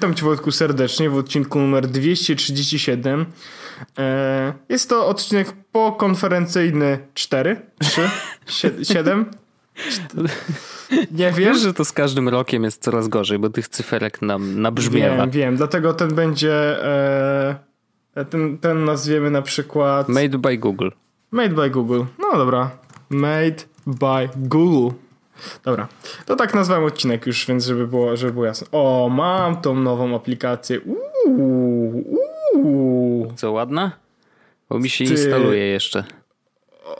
witam Cię Wojtku serdecznie w odcinku numer 237. E, jest to odcinek pokonferencyjny 4, 3, 7. Nie wiem. Wiesz, że to z każdym rokiem jest coraz gorzej, bo tych cyferek nam nabrzmiewa. Wiem, wiem. Dlatego ten będzie... E, ten, ten nazwiemy na przykład... Made by Google. Made by Google. No dobra. Made by Google. Dobra, to tak nazwałem odcinek już, więc żeby było, żeby było jasne. O, mam tą nową aplikację. Uuu, uuu. Co, ładna? Bo mi się Ty... instaluje jeszcze.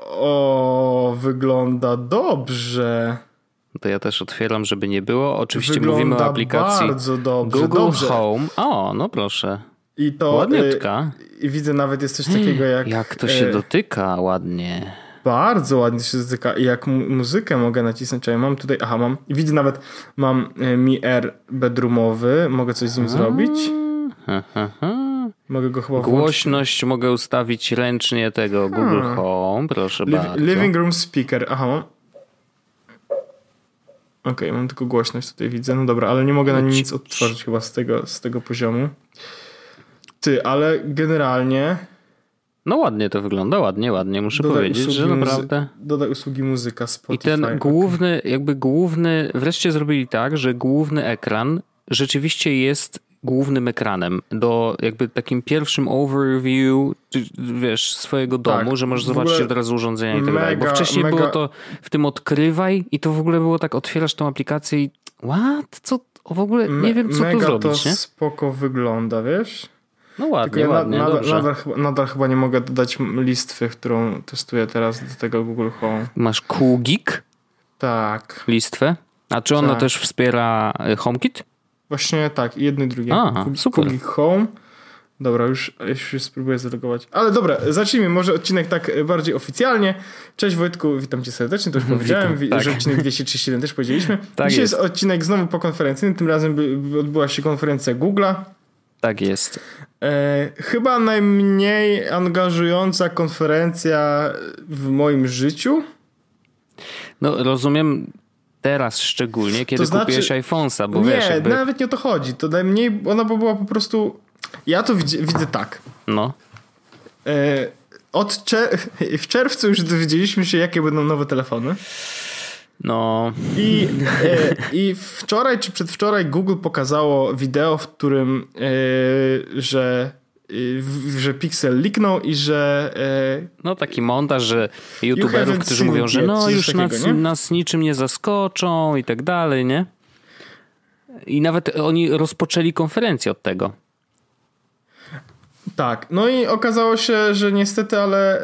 O, wygląda dobrze. To ja też otwieram, żeby nie było. Oczywiście wygląda mówimy o aplikacji bardzo dobrze, Google dobrze. Home. O, no proszę. I to Ładniutka. Y, widzę nawet jest coś takiego jak. Jak to się y, dotyka ładnie. Bardzo ładnie się dotyka. I jak mu muzykę mogę nacisnąć, czyli mam tutaj, aha, mam, widzę nawet, mam e, Mi Air bedroomowy, mogę coś z nim zrobić. Mogę go chyba Głośność włączyć. mogę ustawić ręcznie tego Google Home, proszę Liv bardzo. Living Room Speaker, aha. Okej, okay, mam tylko głośność tutaj widzę, no dobra, ale nie mogę na nim nic odtworzyć chyba z tego, z tego poziomu. Ty, ale generalnie no ładnie to wygląda, ładnie, ładnie, muszę dodaj powiedzieć, że naprawdę. Dodaj usługi muzyka, Spotify. I ten główny, jakby główny, wreszcie zrobili tak, że główny ekran rzeczywiście jest głównym ekranem do jakby takim pierwszym overview, wiesz, swojego domu, tak, że możesz zobaczyć od razu urządzenia i tak dalej. Bo wcześniej mega... było to w tym odkrywaj i to w ogóle było tak, otwierasz tą aplikację i what? Co? W ogóle nie wiem, co tu zrobić, to nie? spoko wygląda, wiesz? No ładnie, ja ładnie, nadal, dobrze. Nadal, nadal, chyba nie mogę dodać listwy, którą testuję teraz do tego Google Home. Masz Coolgeek? Tak. Listwę? A czy ona tak. też wspiera y, HomeKit? Właśnie tak, jedno i drugie. A, super. Coolgeek Home. Dobra, już, już spróbuję zalogować. Ale dobra, zacznijmy może odcinek tak bardziej oficjalnie. Cześć Wojtku, witam cię serdecznie, to już powiedziałem, witam, tak. że odcinek 237 też powiedzieliśmy. Tak Dzisiaj jest. jest odcinek znowu po konferencji, tym razem odbyła się konferencja Google'a. Tak jest. E, chyba najmniej angażująca konferencja w moim życiu. No rozumiem teraz szczególnie, kiedy to znaczy, kupiłeś iPhone'a, bo nie, wiesz jakby... nawet nie o to chodzi. To najmniej, ona była po prostu... Ja to widzę, widzę tak. No. E, od czer w czerwcu już dowiedzieliśmy się, jakie będą nowe telefony. No. I, e, I wczoraj czy przedwczoraj Google pokazało wideo, w którym e, że e, że Pixel liknął i że... No taki montaż, że youtuberów, którzy mówią, że no już takiego, nas, nas niczym nie zaskoczą i tak dalej, nie? I nawet oni rozpoczęli konferencję od tego. Tak, no i okazało się, że niestety, ale...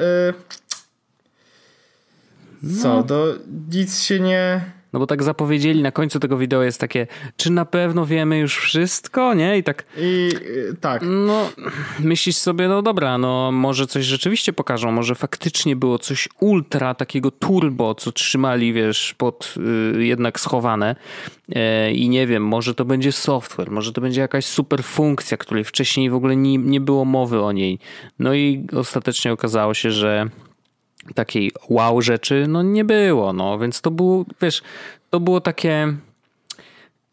E, co, no. do, nic się nie... No bo tak zapowiedzieli, na końcu tego wideo jest takie, czy na pewno wiemy już wszystko, nie? I tak... I tak. No, myślisz sobie, no dobra, no może coś rzeczywiście pokażą, może faktycznie było coś ultra takiego turbo, co trzymali, wiesz, pod y, jednak schowane e, i nie wiem, może to będzie software, może to będzie jakaś super funkcja, której wcześniej w ogóle nie, nie było mowy o niej. No i ostatecznie okazało się, że takiej wow rzeczy no nie było, no więc to było, wiesz, to było takie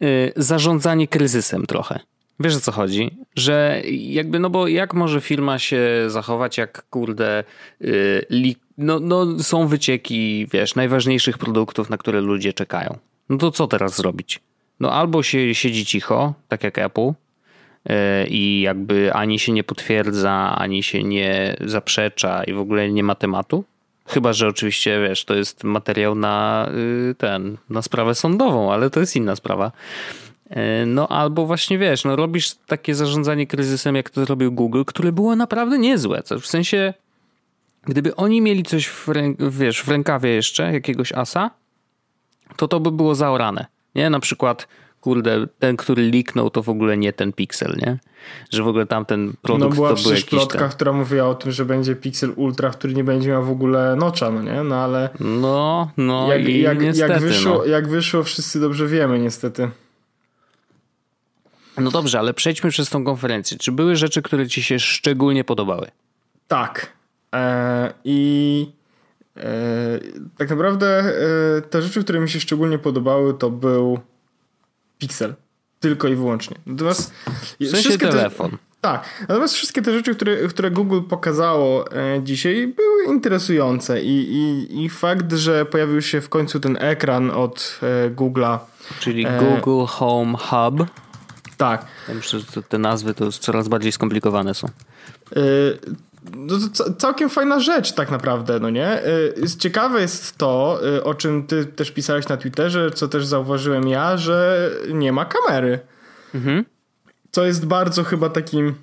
y, zarządzanie kryzysem trochę. Wiesz o co chodzi? Że jakby, no bo jak może firma się zachować, jak kurde, y, no, no są wycieki, wiesz, najważniejszych produktów, na które ludzie czekają. No to co teraz zrobić? No albo się siedzi cicho, tak jak Apple, y, i jakby ani się nie potwierdza, ani się nie zaprzecza i w ogóle nie ma tematu, Chyba, że oczywiście, wiesz, to jest materiał na y, ten, na sprawę sądową, ale to jest inna sprawa. Y, no albo właśnie wiesz, no robisz takie zarządzanie kryzysem, jak to zrobił Google, które było naprawdę niezłe. W sensie, gdyby oni mieli coś w, wiesz, w rękawie jeszcze, jakiegoś asa, to to by było zaorane. Nie, na przykład kurde, ten, który liknął, to w ogóle nie ten Pixel, nie? Że w ogóle tamten produkt no była to był jakiś plotka, ten... która mówiła o tym, że będzie Pixel Ultra, który nie będzie miał w ogóle nocza, no nie? No ale... No, no jak, i jak, niestety, jak wyszło, no. jak wyszło, wszyscy dobrze wiemy, niestety. No dobrze, ale przejdźmy przez tą konferencję. Czy były rzeczy, które ci się szczególnie podobały? Tak. Eee, I e, tak naprawdę e, te rzeczy, które mi się szczególnie podobały, to był Pixel. tylko i wyłącznie. Natomiast w sensie telefon. Te, tak. Natomiast wszystkie te rzeczy, które, które Google pokazało e, dzisiaj, były interesujące i, i, i fakt, że pojawił się w końcu ten ekran od e, Google'a. Czyli e, Google Home Hub. Tak. Ja myślę, że te nazwy to coraz bardziej skomplikowane są. E, no to całkiem fajna rzecz tak naprawdę, no nie? E, ciekawe jest to, e, o czym ty też pisałeś na Twitterze, co też zauważyłem ja, że nie ma kamery. Mhm. Co jest bardzo chyba takim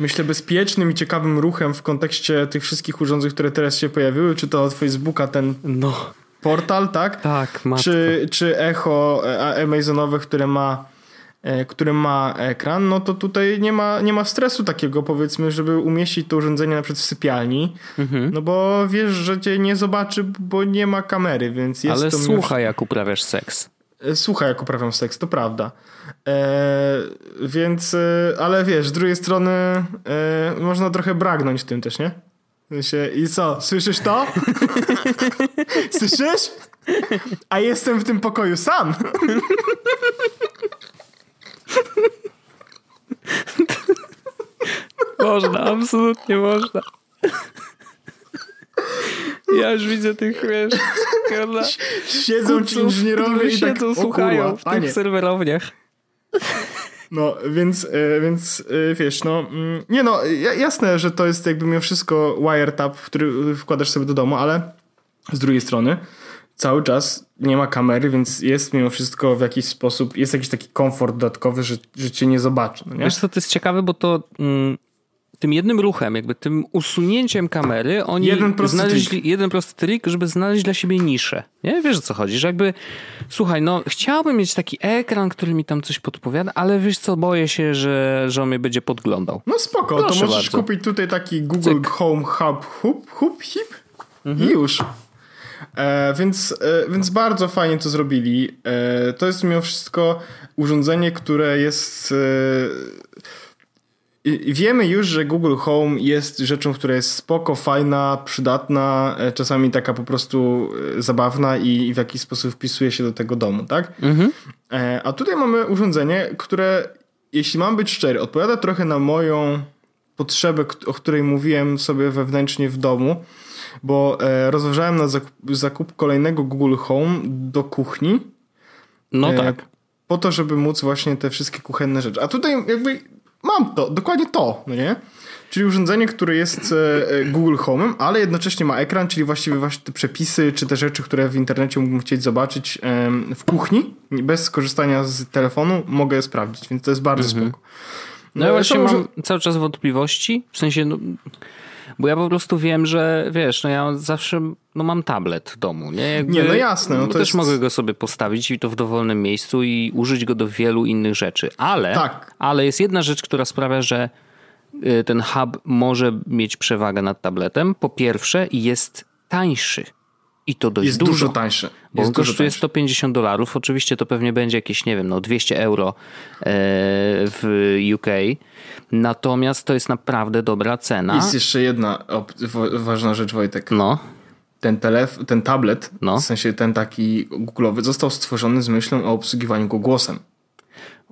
myślę bezpiecznym i ciekawym ruchem w kontekście tych wszystkich urządzeń, które teraz się pojawiły, czy to od Facebooka ten no. portal, tak? Tak, Czy, czy echo Amazonowe, które ma E, który ma ekran, no to tutaj nie ma, nie ma stresu takiego, powiedzmy, żeby umieścić to urządzenie na przykład w sypialni, mhm. no bo wiesz, że cię nie zobaczy, bo nie ma kamery, więc jest Ale to... słucha, jak uprawiasz seks. E, słucha, jak uprawiam seks, to prawda. E, więc, e, ale wiesz, z drugiej strony e, można trochę bragnąć tym też, nie? I co, słyszysz to? Słyszysz? A jestem w tym pokoju sam. można, absolutnie można. Ja już widzę tych, wiesz, prawda? Siedzą ci inżynierowie i tak, siedzą, słuchają kurwa, w panie. tych serwerowniach. No, więc, e, więc e, wiesz, no, mm, nie no, jasne, że to jest jakby mimo wszystko wiretap, który wkładasz sobie do domu, ale z drugiej strony cały czas nie ma kamery, więc jest mimo wszystko w jakiś sposób, jest jakiś taki komfort dodatkowy, że, że cię nie zobaczy. No nie? Wiesz co, to jest ciekawe, bo to mm, tym jednym ruchem, jakby tym usunięciem kamery, oni jeden prosty znaleźli trik. jeden prosty trik, żeby znaleźć dla siebie niszę. Nie? Wiesz o co chodzi, że jakby słuchaj, no chciałbym mieć taki ekran, który mi tam coś podpowiada, ale wiesz co, boję się, że, że on mnie będzie podglądał. No spoko, Proszę to możesz bardzo. kupić tutaj taki Google Cyk. Home Hub, hub, hub, hip mhm. i już. E, więc, e, więc bardzo fajnie to zrobili. E, to jest mimo wszystko urządzenie, które jest. E, wiemy już, że Google Home jest rzeczą, która jest spoko, fajna, przydatna, e, czasami taka po prostu e, zabawna i, i w jakiś sposób wpisuje się do tego domu, tak? Mhm. A tutaj mamy urządzenie, które, jeśli mam być szczery, odpowiada trochę na moją potrzebę, o której mówiłem sobie wewnętrznie w domu bo e, rozważałem na zakup, zakup kolejnego Google Home do kuchni. No e, tak. Po to, żeby móc właśnie te wszystkie kuchenne rzeczy. A tutaj jakby mam to, dokładnie to, no nie? Czyli urządzenie, które jest e, e Google Home'em, ale jednocześnie ma ekran, czyli właściwie właśnie te przepisy, czy te rzeczy, które w internecie mógłbym chcieć zobaczyć e, w kuchni, bez skorzystania z telefonu, mogę je sprawdzić, więc to jest bardzo mhm. spoko. No, no ja właśnie może... mam cały czas wątpliwości, w sensie no, bo ja po prostu wiem, że wiesz, no ja zawsze no mam tablet w domu, nie? Jakby, nie, no jasne. No to też jest... mogę go sobie postawić i to w dowolnym miejscu i użyć go do wielu innych rzeczy. Ale, tak. ale jest jedna rzecz, która sprawia, że y, ten hub może mieć przewagę nad tabletem. Po pierwsze jest tańszy. I to dość jest dużo. dużo tańsze. Bo jest on kosztuje 150 dolarów. Oczywiście to pewnie będzie jakieś, nie wiem, no 200 euro e, w UK. Natomiast to jest naprawdę dobra cena. Jest jeszcze jedna ważna rzecz, Wojtek. No. Ten, telef- ten tablet, no. w sensie ten taki Google'owy, został stworzony z myślą o obsługiwaniu go głosem.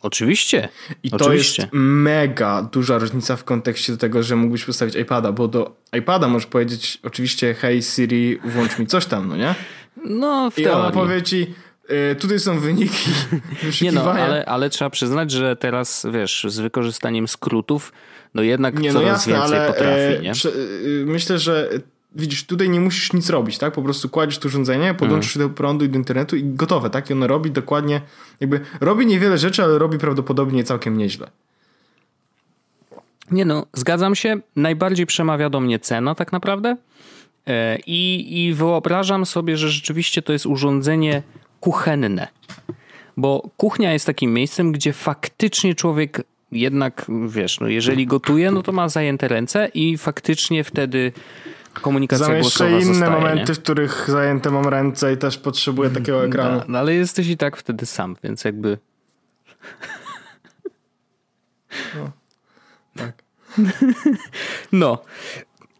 Oczywiście. I to Oczywiście. jest mega duża różnica w kontekście do tego, że mógłbyś postawić iPada, bo do iPada możesz powiedzieć oczywiście hej Siri, włącz mi coś tam, no nie? No, w I teorii. ona powie ci, y, tutaj są wyniki Nie no, ale, ale trzeba przyznać, że teraz, wiesz, z wykorzystaniem skrótów, no jednak nie, no coraz jasne, więcej ale, potrafi, nie? Prze, y, myślę, że widzisz, tutaj nie musisz nic robić, tak? Po prostu kładziesz to urządzenie, podłączysz mm. do prądu i do internetu i gotowe, tak? I ono robi dokładnie, jakby robi niewiele rzeczy, ale robi prawdopodobnie całkiem nieźle. Nie no, zgadzam się. Najbardziej przemawia do mnie cena tak naprawdę. E, I, I wyobrażam sobie, że rzeczywiście to jest urządzenie kuchenne. Bo kuchnia jest takim miejscem, gdzie faktycznie człowiek jednak, wiesz, no jeżeli gotuje, no to ma zajęte ręce i faktycznie wtedy komunikacja Znam jeszcze inne zostaje, momenty, nie? w których zajęte mam ręce i też potrzebuję takiego no, ekranu. No, no ale jesteś i tak wtedy sam, więc jakby... No, tak. no,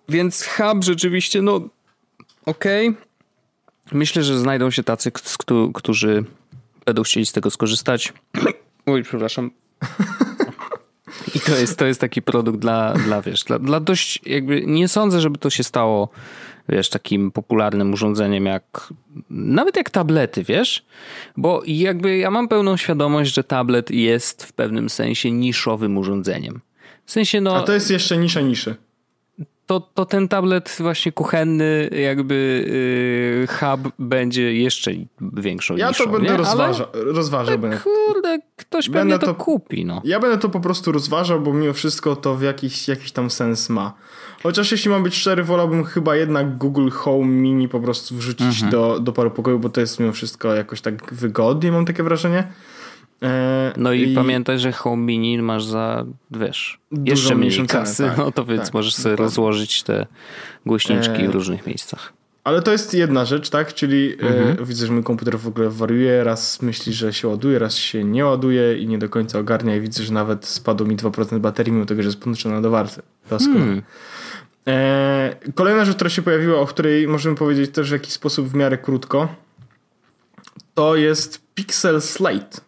więc hub rzeczywiście, no okej. Okay. Myślę, że znajdą się tacy, którzy będą chcieli z tego skorzystać. Oj, przepraszam. I to jest, to jest taki produkt dla, dla wiesz, dla, dla dość jakby, nie sądzę, żeby to się stało, wiesz, takim popularnym urządzeniem jak, nawet jak tablety, wiesz? Bo jakby ja mam pełną świadomość, że tablet jest w pewnym sensie niszowym urządzeniem. W sensie no... A to jest jeszcze nisza niszy to, to ten tablet właśnie kuchenny, jakby yy, hub będzie jeszcze większą Ja to będę nie? rozważał. Ale, rozważał tak, Kurde, ktoś będę pewnie to, to, kupi. No. Ja będę to po prostu rozważał, bo mimo wszystko to w jakiś, jakiś tam sens ma. Chociaż jeśli mam być szczery, wolałbym chyba jednak Google Home Mini po prostu wrzucić mhm. do, do paru pokoju, bo to jest mimo wszystko jakoś tak wygodnie, mam takie wrażenie. E, no i, i, pamiętaj, że Home Mini masz za, wiesz, jeszcze mniej kasy, cenę, tak, no to więc tak, możesz sobie dokładnie. rozłożyć te głośniczki e... w różnych miejscach. Ale to jest jedna rzecz, tak? Czyli e, mhm. e, widzę, że mój komputer w ogóle wariuje, raz myśli, że się ładuje, raz się nie ładuje i nie do końca ogarnia i widzę, że nawet spadło mi 2% baterii, mimo tego, że jest podłączona do warty. Hmm. E, kolejna rzecz, która się pojawiła, o której możemy powiedzieć też w jakiś sposób w miarę krótko, to jest Pixel Slate.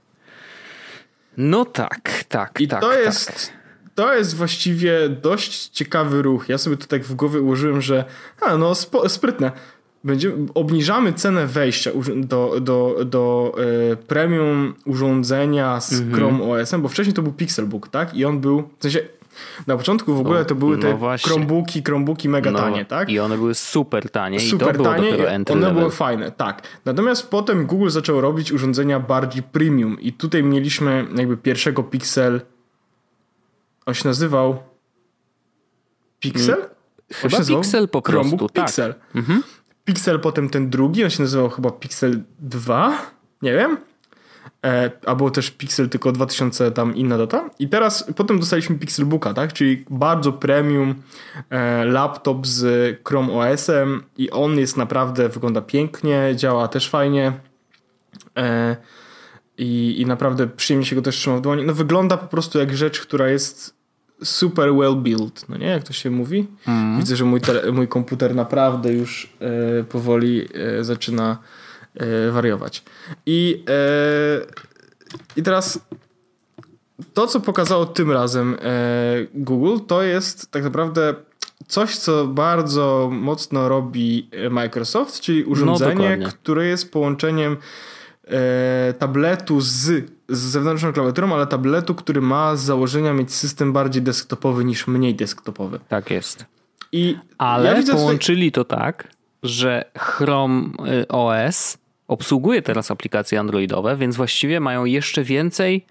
No tak, tak. I tak, to tak. jest. To jest właściwie dość ciekawy ruch. Ja sobie to tak w głowie ułożyłem, że a, no spo, sprytne. Będziemy, obniżamy cenę wejścia do, do, do e, premium urządzenia z mhm. Chrome OS-em, bo wcześniej to był Pixelbook, tak? I on był, w sensie na początku w ogóle to były te no Chromebooki, Chromebooki mega no, tanie, tak? I one były super tanie super i to tanie, było dopiero One level. były fajne, tak. Natomiast potem Google zaczął robić urządzenia bardziej premium i tutaj mieliśmy jakby pierwszego Pixel on się nazywał Pixel? Hmm. Chyba Pixel po prostu, Chromebook tak. Pixel. Mhm. Pixel potem ten drugi, on się nazywał chyba Pixel 2, nie wiem. E, albo też Pixel tylko 2000 tam inna data. I teraz potem dostaliśmy Pixelbooka, tak? Czyli bardzo premium e, laptop z Chrome OS-em i on jest naprawdę, wygląda pięknie, działa też fajnie. E, i, I naprawdę przyjemnie się go też trzyma w dłoni. No wygląda po prostu jak rzecz, która jest super well built, no nie? Jak to się mówi? Mm. Widzę, że mój, mój komputer naprawdę już powoli zaczyna wariować. I, e, I teraz to, co pokazało tym razem e, Google, to jest tak naprawdę coś, co bardzo mocno robi Microsoft, czyli no, urządzenie, no, które jest połączeniem tabletu z, z zewnętrzną klawiaturą, ale tabletu, który ma z założenia mieć system bardziej desktopowy niż mniej desktopowy. Tak jest. I ale ja połączyli tutaj... to tak, że Chrome OS obsługuje teraz aplikacje androidowe, więc właściwie mają jeszcze więcej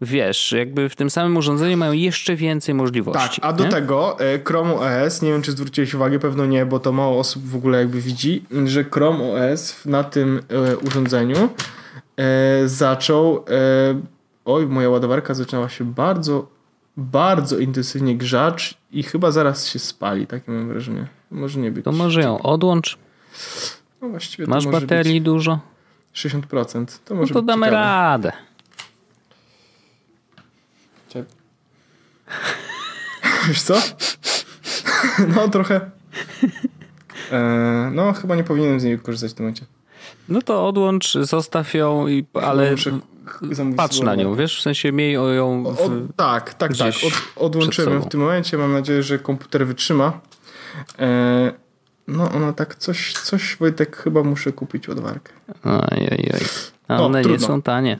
wiesz, jakby w tym samym urządzeniu mają jeszcze więcej możliwości. Tak, a do nie? tego e, Chrome OS, nie wiem czy zwróciłeś uwagę, pewno nie, bo to mało osób w ogóle jakby widzi, że Chrome OS na tym e, urządzeniu e, zaczął oj, moja ładowarka zaczęła się bardzo, bardzo intensywnie grzać i chyba zaraz się spali, takie mam wrażenie. Może nie być. To może ją odłącz. No właściwie Masz baterii dużo? 60%. To może no to damy ciekawe. radę. Wiesz co? no trochę. E, no chyba nie powinienem z niej korzystać w tym momencie. No to odłącz, zostaw ją, i, ale patrz na nią, wiesz? W sensie miej ją. W, o, tak, tak, tak. Od, odłączymy w tym momencie. Mam nadzieję, że komputer wytrzyma. E, no ona tak coś, coś Wojtek chyba muszę kupić ładowarkę. Oj, oj. A no, one trudno. nie są tanie.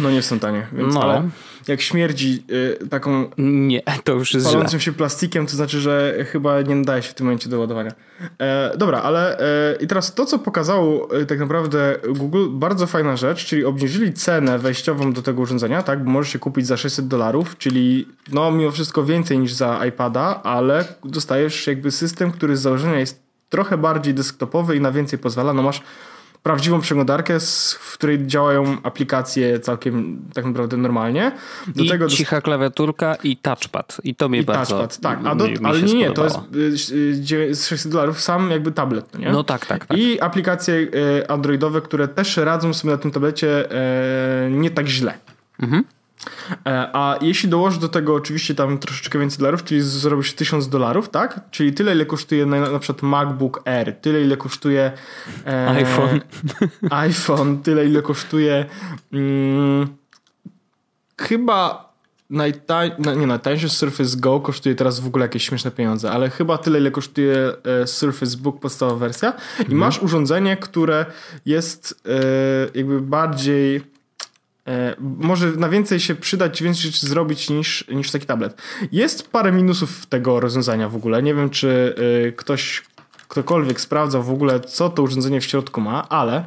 No nie są tanie, więc no. ale jak śmierdzi y, taką nie, to już jest palącym się plastikiem, to znaczy, że chyba nie nadaje się w tym momencie do ładowania. E, dobra, ale e, i teraz to, co pokazało e, tak naprawdę Google, bardzo fajna rzecz, czyli obniżyli cenę wejściową do tego urządzenia, tak, bo możesz się kupić za 600 dolarów, czyli no mimo wszystko więcej niż za iPada, ale dostajesz jakby system, który z założenia jest trochę bardziej desktopowy i na więcej pozwala. No masz prawdziwą przeglądarkę, w której działają aplikacje całkiem tak naprawdę normalnie. Do I tego cicha klawiaturka i touchpad. I to mi I bardzo touchpad, tak. A do, mi, ale nie, nie, to jest z 600 dolarów sam jakby tablet, no nie? No tak, tak, tak. I aplikacje e, androidowe, które też radzą sobie na tym tablecie nie tak źle. Mhm. E, a jeśli dołożysz do tego oczywiście tam troszeczkę więcej dolarów, czyli zrobisz 1000 dolarów, tak? Czyli tyle, ile kosztuje na, na przykład MacBook Air, tyle, ile kosztuje e, iPhone. iPhone, tyle, ile kosztuje mm, chyba najtań, nie, najtańszy Surface Go kosztuje teraz w ogóle jakieś śmieszne pieniądze, ale chyba tyle, ile kosztuje e, Surface Book podstawowa wersja i mhm. masz urządzenie, które jest e, jakby bardziej może na więcej się przydać, więcej rzeczy zrobić niż, niż taki tablet. Jest parę minusów tego rozwiązania w ogóle. Nie wiem, czy ktoś, ktokolwiek sprawdzał w ogóle, co to urządzenie w środku ma, ale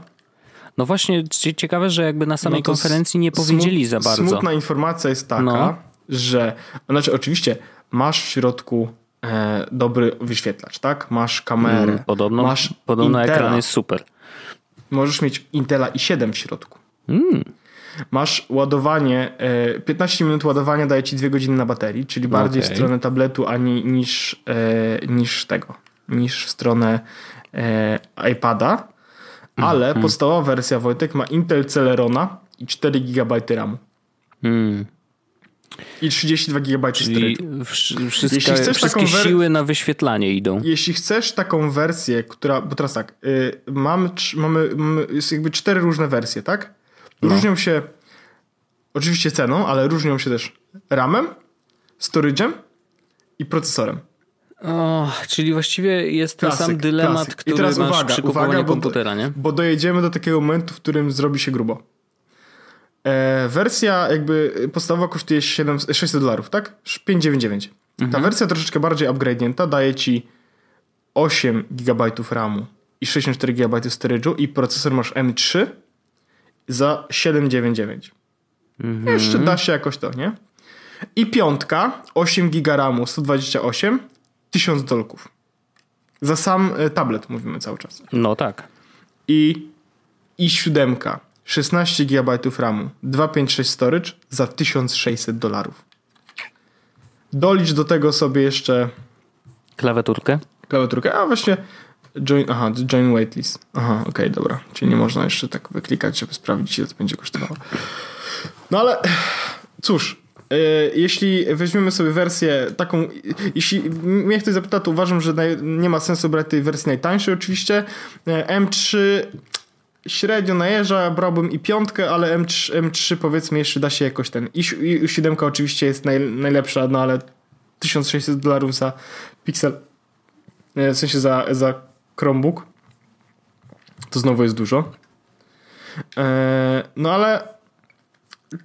no właśnie, ciekawe, że jakby na samej no konferencji nie powiedzieli za bardzo. Smutna informacja jest taka, no. że, znaczy oczywiście masz w środku e, dobry wyświetlacz, tak? Masz kamerę. Mm, podobno masz podobno Intela. ekran jest super. Możesz mieć Intela i7 w środku. Mm. Masz ładowanie, e, 15 minut ładowania daje ci 2 godziny na baterii, czyli bardziej okay. w stronę tabletu ani niż, e, niż tego, niż w stronę e, iPada. Ale mm. podstawowa wersja Wojtek ma Intel Celerona i 4 GB RAMu. Mm. I 32 GB Czyli wszystkie, jeśli chcesz wszystkie taką siły na wyświetlanie idą. Jeśli chcesz taką wersję, która. Bo teraz tak, y, mamy, mamy, mamy jest jakby cztery różne wersje, tak? No. Różnią się oczywiście ceną, ale różnią się też RAMem, storage'em i procesorem. O, czyli właściwie jest ten klasyk, sam dylemat, klasyk. który I teraz masz uwaga, przy uwaga, komputera, nie? Bo dojedziemy do takiego momentu, w którym zrobi się grubo. E, wersja jakby podstawowa kosztuje 7, 600 dolarów, tak? 599. Mhm. Ta wersja troszeczkę bardziej upgradenięta daje ci 8 GB RAMu i 64 GB storage'u i procesor masz M3 za 799. Mhm. Jeszcze da się jakoś to, nie? I piątka, 8 GB RAMu, 128 1000 dolków. Za sam e, tablet mówimy cały czas. No tak. I i 7 16 GB RAMu, 256 storage za 1600 dolarów. Dolicz do tego sobie jeszcze klawiaturkę. Klawiaturkę, a właśnie join, aha, join waitlist. Aha, okej, okay, dobra. Czyli nie można jeszcze tak wyklikać, żeby sprawdzić, ile to będzie kosztowało. No ale cóż, E, jeśli weźmiemy sobie wersję taką, jeśli mnie ktoś zapyta, to uważam, że nie ma sensu brać tej wersji najtańszej oczywiście. E, M3 średnio najeżdża, brałbym i piątkę, ale M3, M3 powiedzmy jeszcze da się jakoś ten. I, i 7 oczywiście jest naj, najlepsza, no ale 1600 dolarów za Pixel, e, w sensie za, za Chromebook, to znowu jest dużo. No ale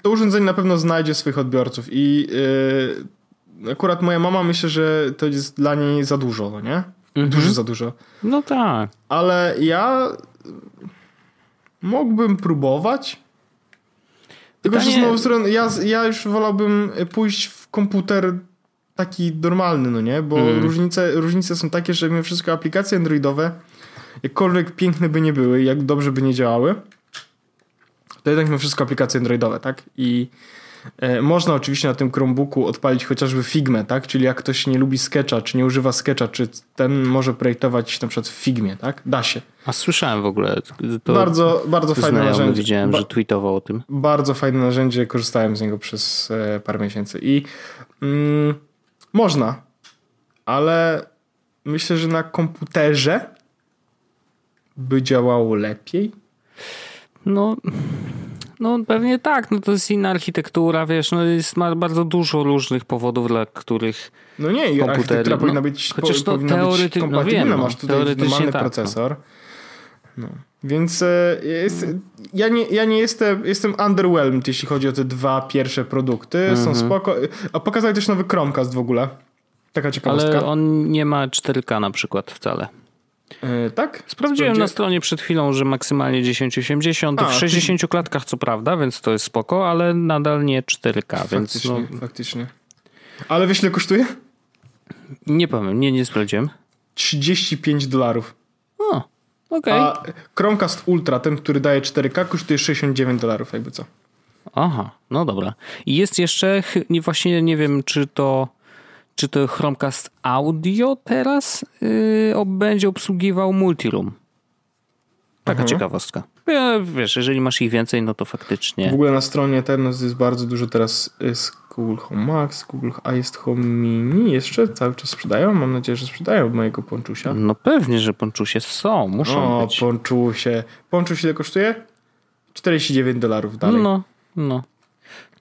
to urządzenie na pewno znajdzie swoich odbiorców i yy, akurat moja mama myślę, że to jest dla niej za dużo, no nie? Mhm. Dużo za dużo. No tak. Ale ja mógłbym próbować. Tylko, że z znowu strony ja, ja już wolałbym pójść w komputer taki normalny, no nie? Bo mm. różnice, różnice są takie, że mimo wszystko aplikacje androidowe, jakkolwiek piękne by nie były, jak dobrze by nie działały, to jednak mimo wszystko aplikacje androidowe, tak? I e, można oczywiście na tym Chromebooku odpalić chociażby Figmę, tak? Czyli jak ktoś nie lubi Sketcha, czy nie używa Sketcha, czy ten może projektować na przykład w Figmie, tak? Da się. A słyszałem w ogóle. bardzo, bardzo fajne narzędzie. Widziałem, ba że tweetował o tym. Bardzo fajne narzędzie, korzystałem z niego przez e, parę miesięcy i mm, można, ale myślę, że na komputerze by działało lepiej. No, no pewnie tak, no to jest inna architektura, wiesz, no jest, ma bardzo dużo różnych powodów, dla których No nie, komputery, architektura no, powinna być, chociaż po, to teorety, być no wiem, masz tutaj normalny tak, no. procesor. No. Więc e, jest, ja, nie, ja nie jestem, jestem underwhelmed, jeśli chodzi o te dwa pierwsze produkty. Mm -hmm. Są mhm. spoko. A pokazali też nowy Chromecast w ogóle. Taka ciekawostka. Ale on nie ma 4K na przykład wcale. Yy, tak? Sprawdziłem na stronie przed chwilą, że maksymalnie 1080 A, w 60 ty... klatkach co prawda, więc to jest spoko, ale nadal nie 4K, faktycznie, więc no... Faktycznie. Ale wiesz ile kosztuje? Nie powiem, nie, nie sprawdziłem. 35 dolarów. Okay. A Chromecast Ultra, ten, który daje 4K, kosztuje 69 dolarów, jakby co. Aha, no dobra. I jest jeszcze, właśnie nie wiem, czy to czy to Chromecast Audio teraz yy, będzie obsługiwał Multiroom. Taka mhm. ciekawostka. Wiesz, jeżeli masz ich więcej, no to faktycznie. W ogóle na stronie Eternus jest bardzo dużo teraz jest Google Home Max, Google, a jest Home Mini jeszcze cały czas sprzedają? Mam nadzieję, że sprzedają mojego ponczusia. No pewnie, że ponczusie są, muszą o, być. O, ponczusie. Ile kosztuje? 49 dolarów dalej. No, no.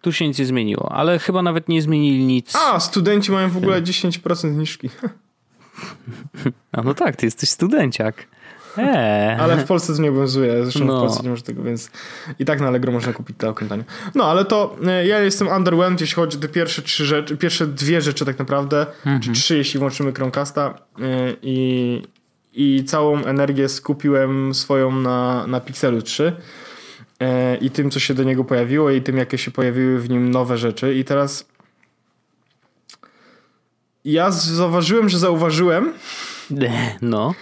Tu się nic nie zmieniło, ale chyba nawet nie zmienili nic. A, studenci mają w ogóle 10% zniżki. A no tak, ty jesteś studenciak. Eee. Ale w Polsce to nie obowiązuje, zresztą no. w Polsce nie może tego, więc i tak na Allegro można kupić te okrętania. No, ale to e, ja jestem underwhelmed, jeśli chodzi o te pierwsze trzy rzeczy, pierwsze dwie rzeczy tak naprawdę, mhm. czy trzy, jeśli włączymy Chromecasta e, i, i całą energię skupiłem swoją na, na Pixelu 3 e, i tym, co się do niego pojawiło i tym, jakie się pojawiły w nim nowe rzeczy i teraz ja zauważyłem, że zauważyłem no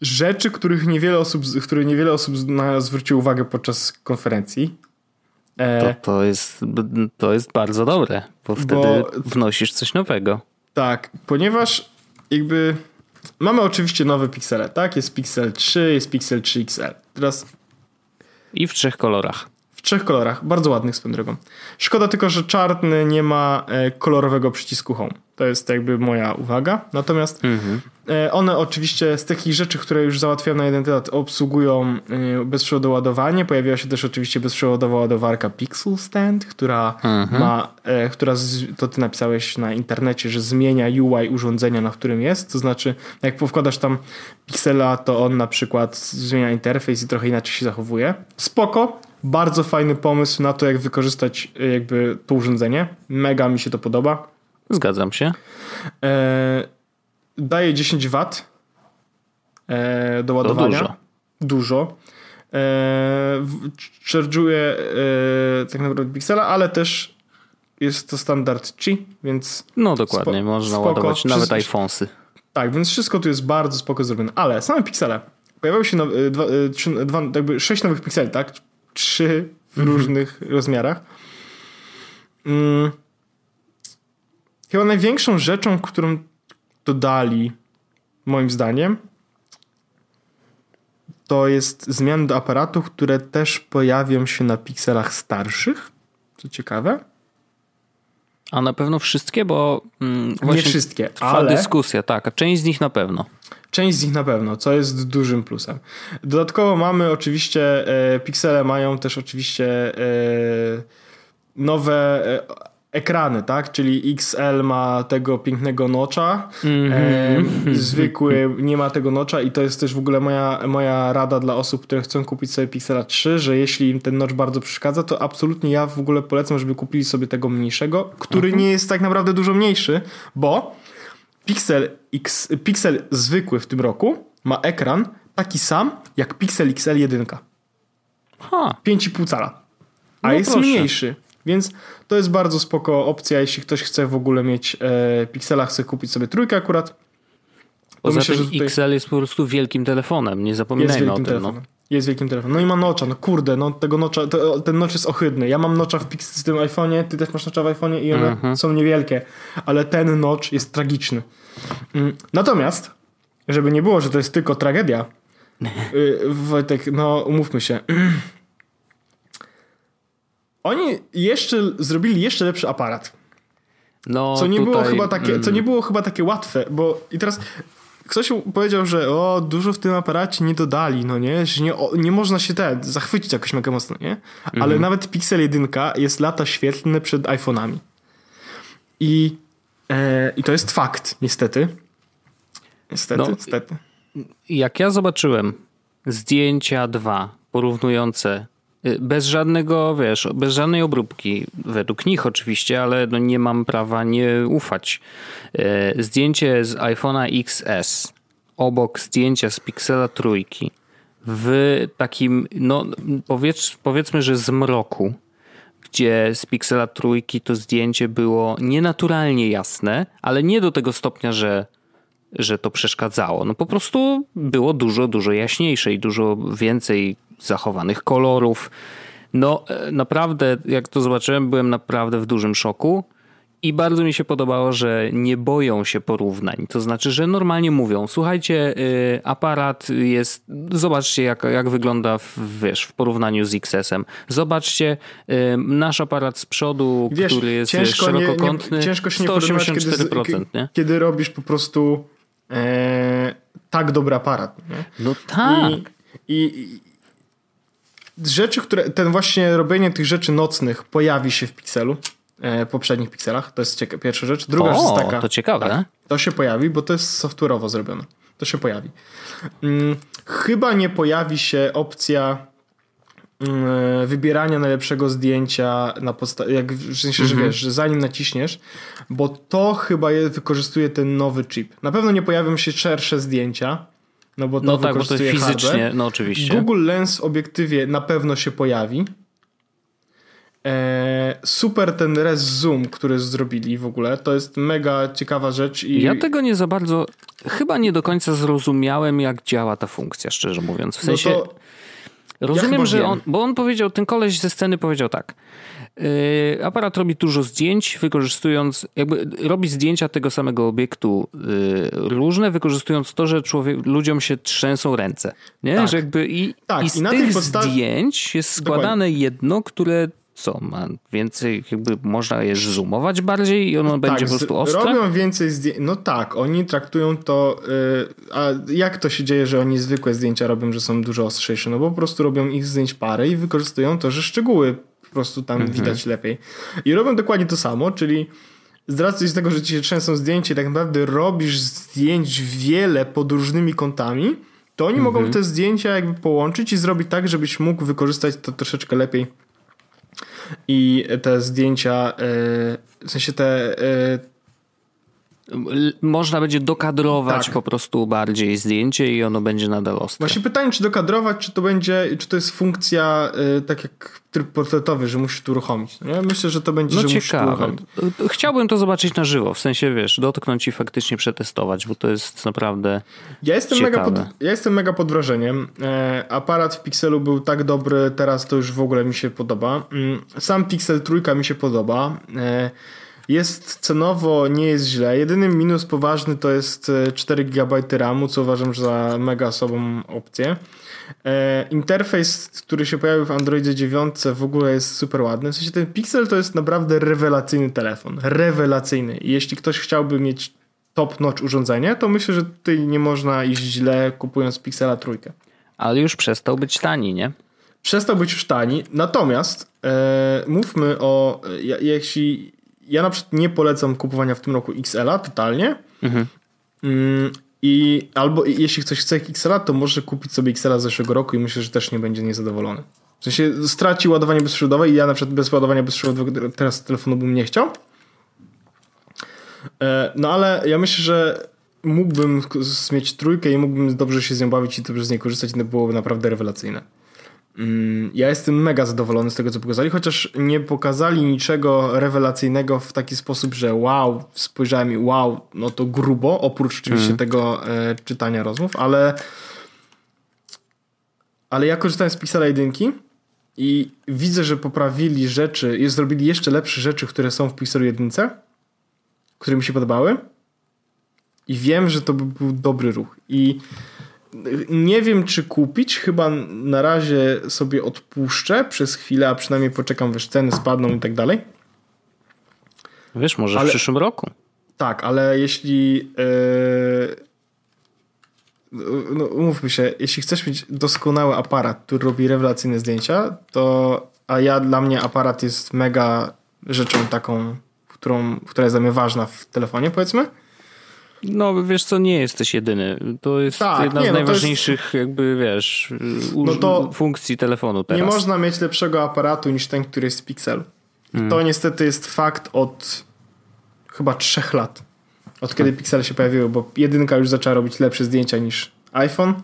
rzeczy, których niewiele osób, które niewiele osób zwróciło uwagę podczas konferencji. E, to, to, jest, to jest bardzo dobre, bo wtedy bo, wnosisz coś nowego. Tak, ponieważ jakby mamy oczywiście nowe piksele, tak? Jest Pixel 3, jest Pixel 3 XL. Teraz i w trzech kolorach. Trzech kolorach, bardzo ładnych swoją drogą. Szkoda tylko, że czarny nie ma e, kolorowego przycisku Home. To jest jakby moja uwaga. Natomiast mhm. E, one oczywiście z takich rzeczy, które już załatwiam na jeden temat, obsługują e, bezprzewodowe ładowanie. Pojawiła się też oczywiście bezprzewodowa ładowarka Pixel Stand, która mhm. ma, która to ty napisałeś na internecie, że zmienia UI urządzenia, na którym jest. To znaczy, jak wkładasz tam Pixela, to on na przykład zmienia interfejs i trochę inaczej się zachowuje. Spoko, bardzo fajny pomysł na to, jak wykorzystać jakby to urządzenie. Mega mi się to podoba. Zgadzam się. E, daje 10 W e, do ładowania. To dużo. Dużo. E, charge'uje e, tak naprawdę piksela, ale też jest to standard Qi, więc... No dokładnie, spo, można spoko, ładować wszystko, nawet iPhonesy. Tak, więc wszystko tu jest bardzo spoko zrobione, ale same piksele. Pojawiały się e, dwa, e, trzy, dwa, jakby sześć nowych pikseli, tak? Trzy w mhm. różnych rozmiarach. Mm Chyba największą rzeczą, którą dodali, moim zdaniem, to jest zmiany do aparatu, które też pojawią się na pikselach starszych. Co ciekawe. A na pewno wszystkie, bo mm, nie wszystkie, trwa ale dyskusja, tak, a część z nich na pewno. Część z nich na pewno, co jest dużym plusem. Dodatkowo mamy oczywiście, e, piksele mają też oczywiście e, nowe e, ekrany, tak? Czyli XL ma tego pięknego nocza, mm -hmm. e, zwykły nie ma tego nocza i to jest też w ogóle moja, moja rada dla osób, które chcą kupić sobie Pixela 3, że jeśli im ten nocz bardzo przeszkadza, to absolutnie ja w ogóle polecam, żeby kupili sobie tego mniejszego, który mhm. nie jest tak naprawdę dużo mniejszy, bo Pixel, X, Pixel zwykły w tym roku ma ekran taki sam jak Pixel XL 1. 5,5 cala. A no jest proszę. mniejszy. Więc to jest bardzo spoko opcja, jeśli ktoś chce w ogóle mieć e, Pixela, chce kupić sobie trójkę akurat. Poza myślę, tym tutaj... XL jest po prostu wielkim telefonem, nie zapominajmy o tym. No. Jest wielkim telefonem. No i ma nocza, no kurde, no tego nocza, to, ten nocz jest ohydny. Ja mam nocza w, w tym iPhone'ie, ty też masz nocza w iPhone'ie i one mhm. są niewielkie, ale ten nocz jest tragiczny. Mm, natomiast, żeby nie było, że to jest tylko tragedia, y, Wojtek, no umówmy się, Oni jeszcze zrobili jeszcze lepszy aparat. No, co nie tutaj, było chyba takie, co nie mm. było chyba takie łatwe, bo i teraz ktoś powiedział, że o, dużo w tym aparacie nie dodali, no nie, że nie, o, nie można się te zachwycić jakoś mega mocno, nie? Ale mhm. nawet Pixel 1 jest lata świetlne przed iPhone'ami. I, e, I to jest fakt, niestety. Niestety, no, niestety. Jak ja zobaczyłem zdjęcia dwa porównujące bez żadnego, wiesz, bez żadnej obróbki, według nich oczywiście, ale no nie mam prawa nie ufać. Y, zdjęcie z iPhone'a XS obok zdjęcia z Pixela trójki w takim, no powiedz, powiedzmy, że zmroku, gdzie z Pixela trójki to zdjęcie było nienaturalnie jasne, ale nie do tego stopnia, że że to przeszkadzało. No po prostu było dużo, dużo jaśniejsze i dużo więcej zachowanych kolorów. No e, naprawdę, jak to zobaczyłem, byłem naprawdę w dużym szoku. I bardzo mi się podobało, że nie boją się porównań. To znaczy, że normalnie mówią: Słuchajcie, y, aparat jest. Zobaczcie, jak, jak wygląda w, wiesz, w porównaniu z XS-em. Zobaczcie, y, nasz aparat z przodu, wiesz, który jest ciężko szerokokątny, nie, nie, ciężko się 184%. Kiedy, nie? kiedy robisz po prostu e, tak dobry aparat. Nie? No tak. I, i, rzeczy, które, ten właśnie robienie tych rzeczy nocnych pojawi się w Pixelu, e, poprzednich Pixelach, to jest cieka- pierwsza rzecz. Druga o, rzecz jest taka. to ciekawe. Tak, to się pojawi, bo to jest software'owo zrobione. To się pojawi. Hmm, chyba nie pojawi się opcja mm, wybierania najlepszego zdjęcia na podstawie, jak w sensie, że mhm. wiesz, że zanim naciśniesz, bo to chyba je, wykorzystuje ten nowy chip. Na pewno nie pojawią się szersze zdjęcia, no bo to no tak, bo to fizycznie, hardware. no oczywiście. Google Lens w obiektywie na pewno się pojawi. Eee, super ten res zoom, który zrobili w ogóle, to jest mega ciekawa rzecz. I... Ja tego nie za bardzo, chyba nie do końca zrozumiałem, jak działa ta funkcja, szczerze mówiąc. W no sensie, no to... rozumiem, ja że on, bo on powiedział, ten koleś ze sceny powiedział tak, aparat robi dużo zdjęć, wykorzystując, jakby robi zdjęcia tego samego obiektu yy, różne, wykorzystując to, że człowiek, ludziom się trzęsą ręce. Nie? Tak. Że jakby i, tak. i z I tych podstaw... zdjęć jest składane Dokładnie. jedno, które co, ma więcej, jakby można je zoomować bardziej i ono tak, będzie po prostu ostre? robią więcej zdjęć, no tak, oni traktują to, yy, a jak to się dzieje, że oni zwykłe zdjęcia robią, że są dużo ostrzejsze, no bo po prostu robią ich zdjęć parę i wykorzystują to, że szczegóły prostu tam mhm. widać lepiej. I robią dokładnie to samo, czyli z racji tego, że ci się trzęsą zdjęcie, tak naprawdę robisz zdjęć wiele pod różnymi kątami, to oni mogą mhm. te zdjęcia jakby połączyć i zrobić tak, żebyś mógł wykorzystać to troszeczkę lepiej. I te zdjęcia, e, w sensie te e, można będzie dokadrować tak. po prostu bardziej zdjęcie i ono będzie nadal ostre. Właśnie pytanie, czy dokadrować, czy to będzie, czy to jest funkcja y, tak jak tryb portretowy, że musisz tu uruchomić. No, ja myślę, że to będzie, no że ciekawe. musisz uruchomić. Chciałbym to zobaczyć na żywo, w sensie, wiesz, dotknąć i faktycznie przetestować, bo to jest naprawdę ja jestem ciekawe. Mega pod, ja jestem mega pod wrażeniem. E, aparat w Pixelu był tak dobry, teraz to już w ogóle mi się podoba. Mm, sam Pixel trójka mi się podoba. E, jest cenowo, nie jest źle. Jedyny minus poważny to jest 4 e, GB RAMu, co uważam za mega sobą opcję. E, interfejs, który się pojawił w Androidzie 9 w ogóle jest super ładny. W sensie ten Pixel to jest naprawdę rewelacyjny telefon. Rewelacyjny. Jeśli ktoś chciałby mieć top-notch urządzenie, to myślę, że tutaj nie można iść źle kupując Pixela trójkę. Ale już przestał być tani, nie? Przestał być już tani, natomiast e, mówmy o, e, jeśli ja na przykład nie polecam kupowania w tym roku XL-a totalnie. Mhm. Mm, I albo jeśli ktoś chce XL-a, to może kupić sobie XL-a z zeszłego roku i myślę, że też nie będzie niezadowolony. W sensie straci ładowanie bezprzewodowe i ja na przykład bez ładowania bezprzewodowego teraz telefonu bym nie chciał. E, no ale ja myślę, że mógłbym mieć trójkę i mógłbym dobrze się z nią bawić i dobrze z niej korzystać i to byłoby naprawdę rewelacyjne. Mm, ja jestem mega zadowolony z tego, co pokazali, chociaż nie pokazali niczego rewelacyjnego w taki sposób, że wow, spojrzałem i wow, no to grubo, oprócz oczywiście mm. tego e, czytania rozmów, ale ale ja korzystałem z Pixela 1 i widzę, że poprawili rzeczy, i zrobili jeszcze lepsze rzeczy, które są w Pixelu 1, które mi się podobały i wiem, że to by był dobry ruch i nie wiem, czy kupić. Chyba na razie sobie odpuszczę przez chwilę, a przynajmniej poczekam, wiesz, ceny spadną i tak dalej. Wiesz, może ale, w przyszłym roku. Tak, ale jeśli. Yy, no, umówmy się, jeśli chcesz mieć doskonały aparat, który robi rewelacyjne zdjęcia, to. A ja dla mnie aparat jest mega rzeczą taką, którą, która jest dla mnie ważna w telefonie, powiedzmy no wiesz co, nie jesteś jedyny. To jest tak, jedna nie, z no najważniejszych jest... jakby, wiesz, no to funkcji telefonu teraz. Nie można mieć lepszego aparatu niż ten, który jest w Pixelu. Hmm. To niestety jest fakt od chyba trzech lat. Od kiedy hmm. Pixele się pojawiły, bo jedynka już zaczęła robić lepsze zdjęcia niż iPhone.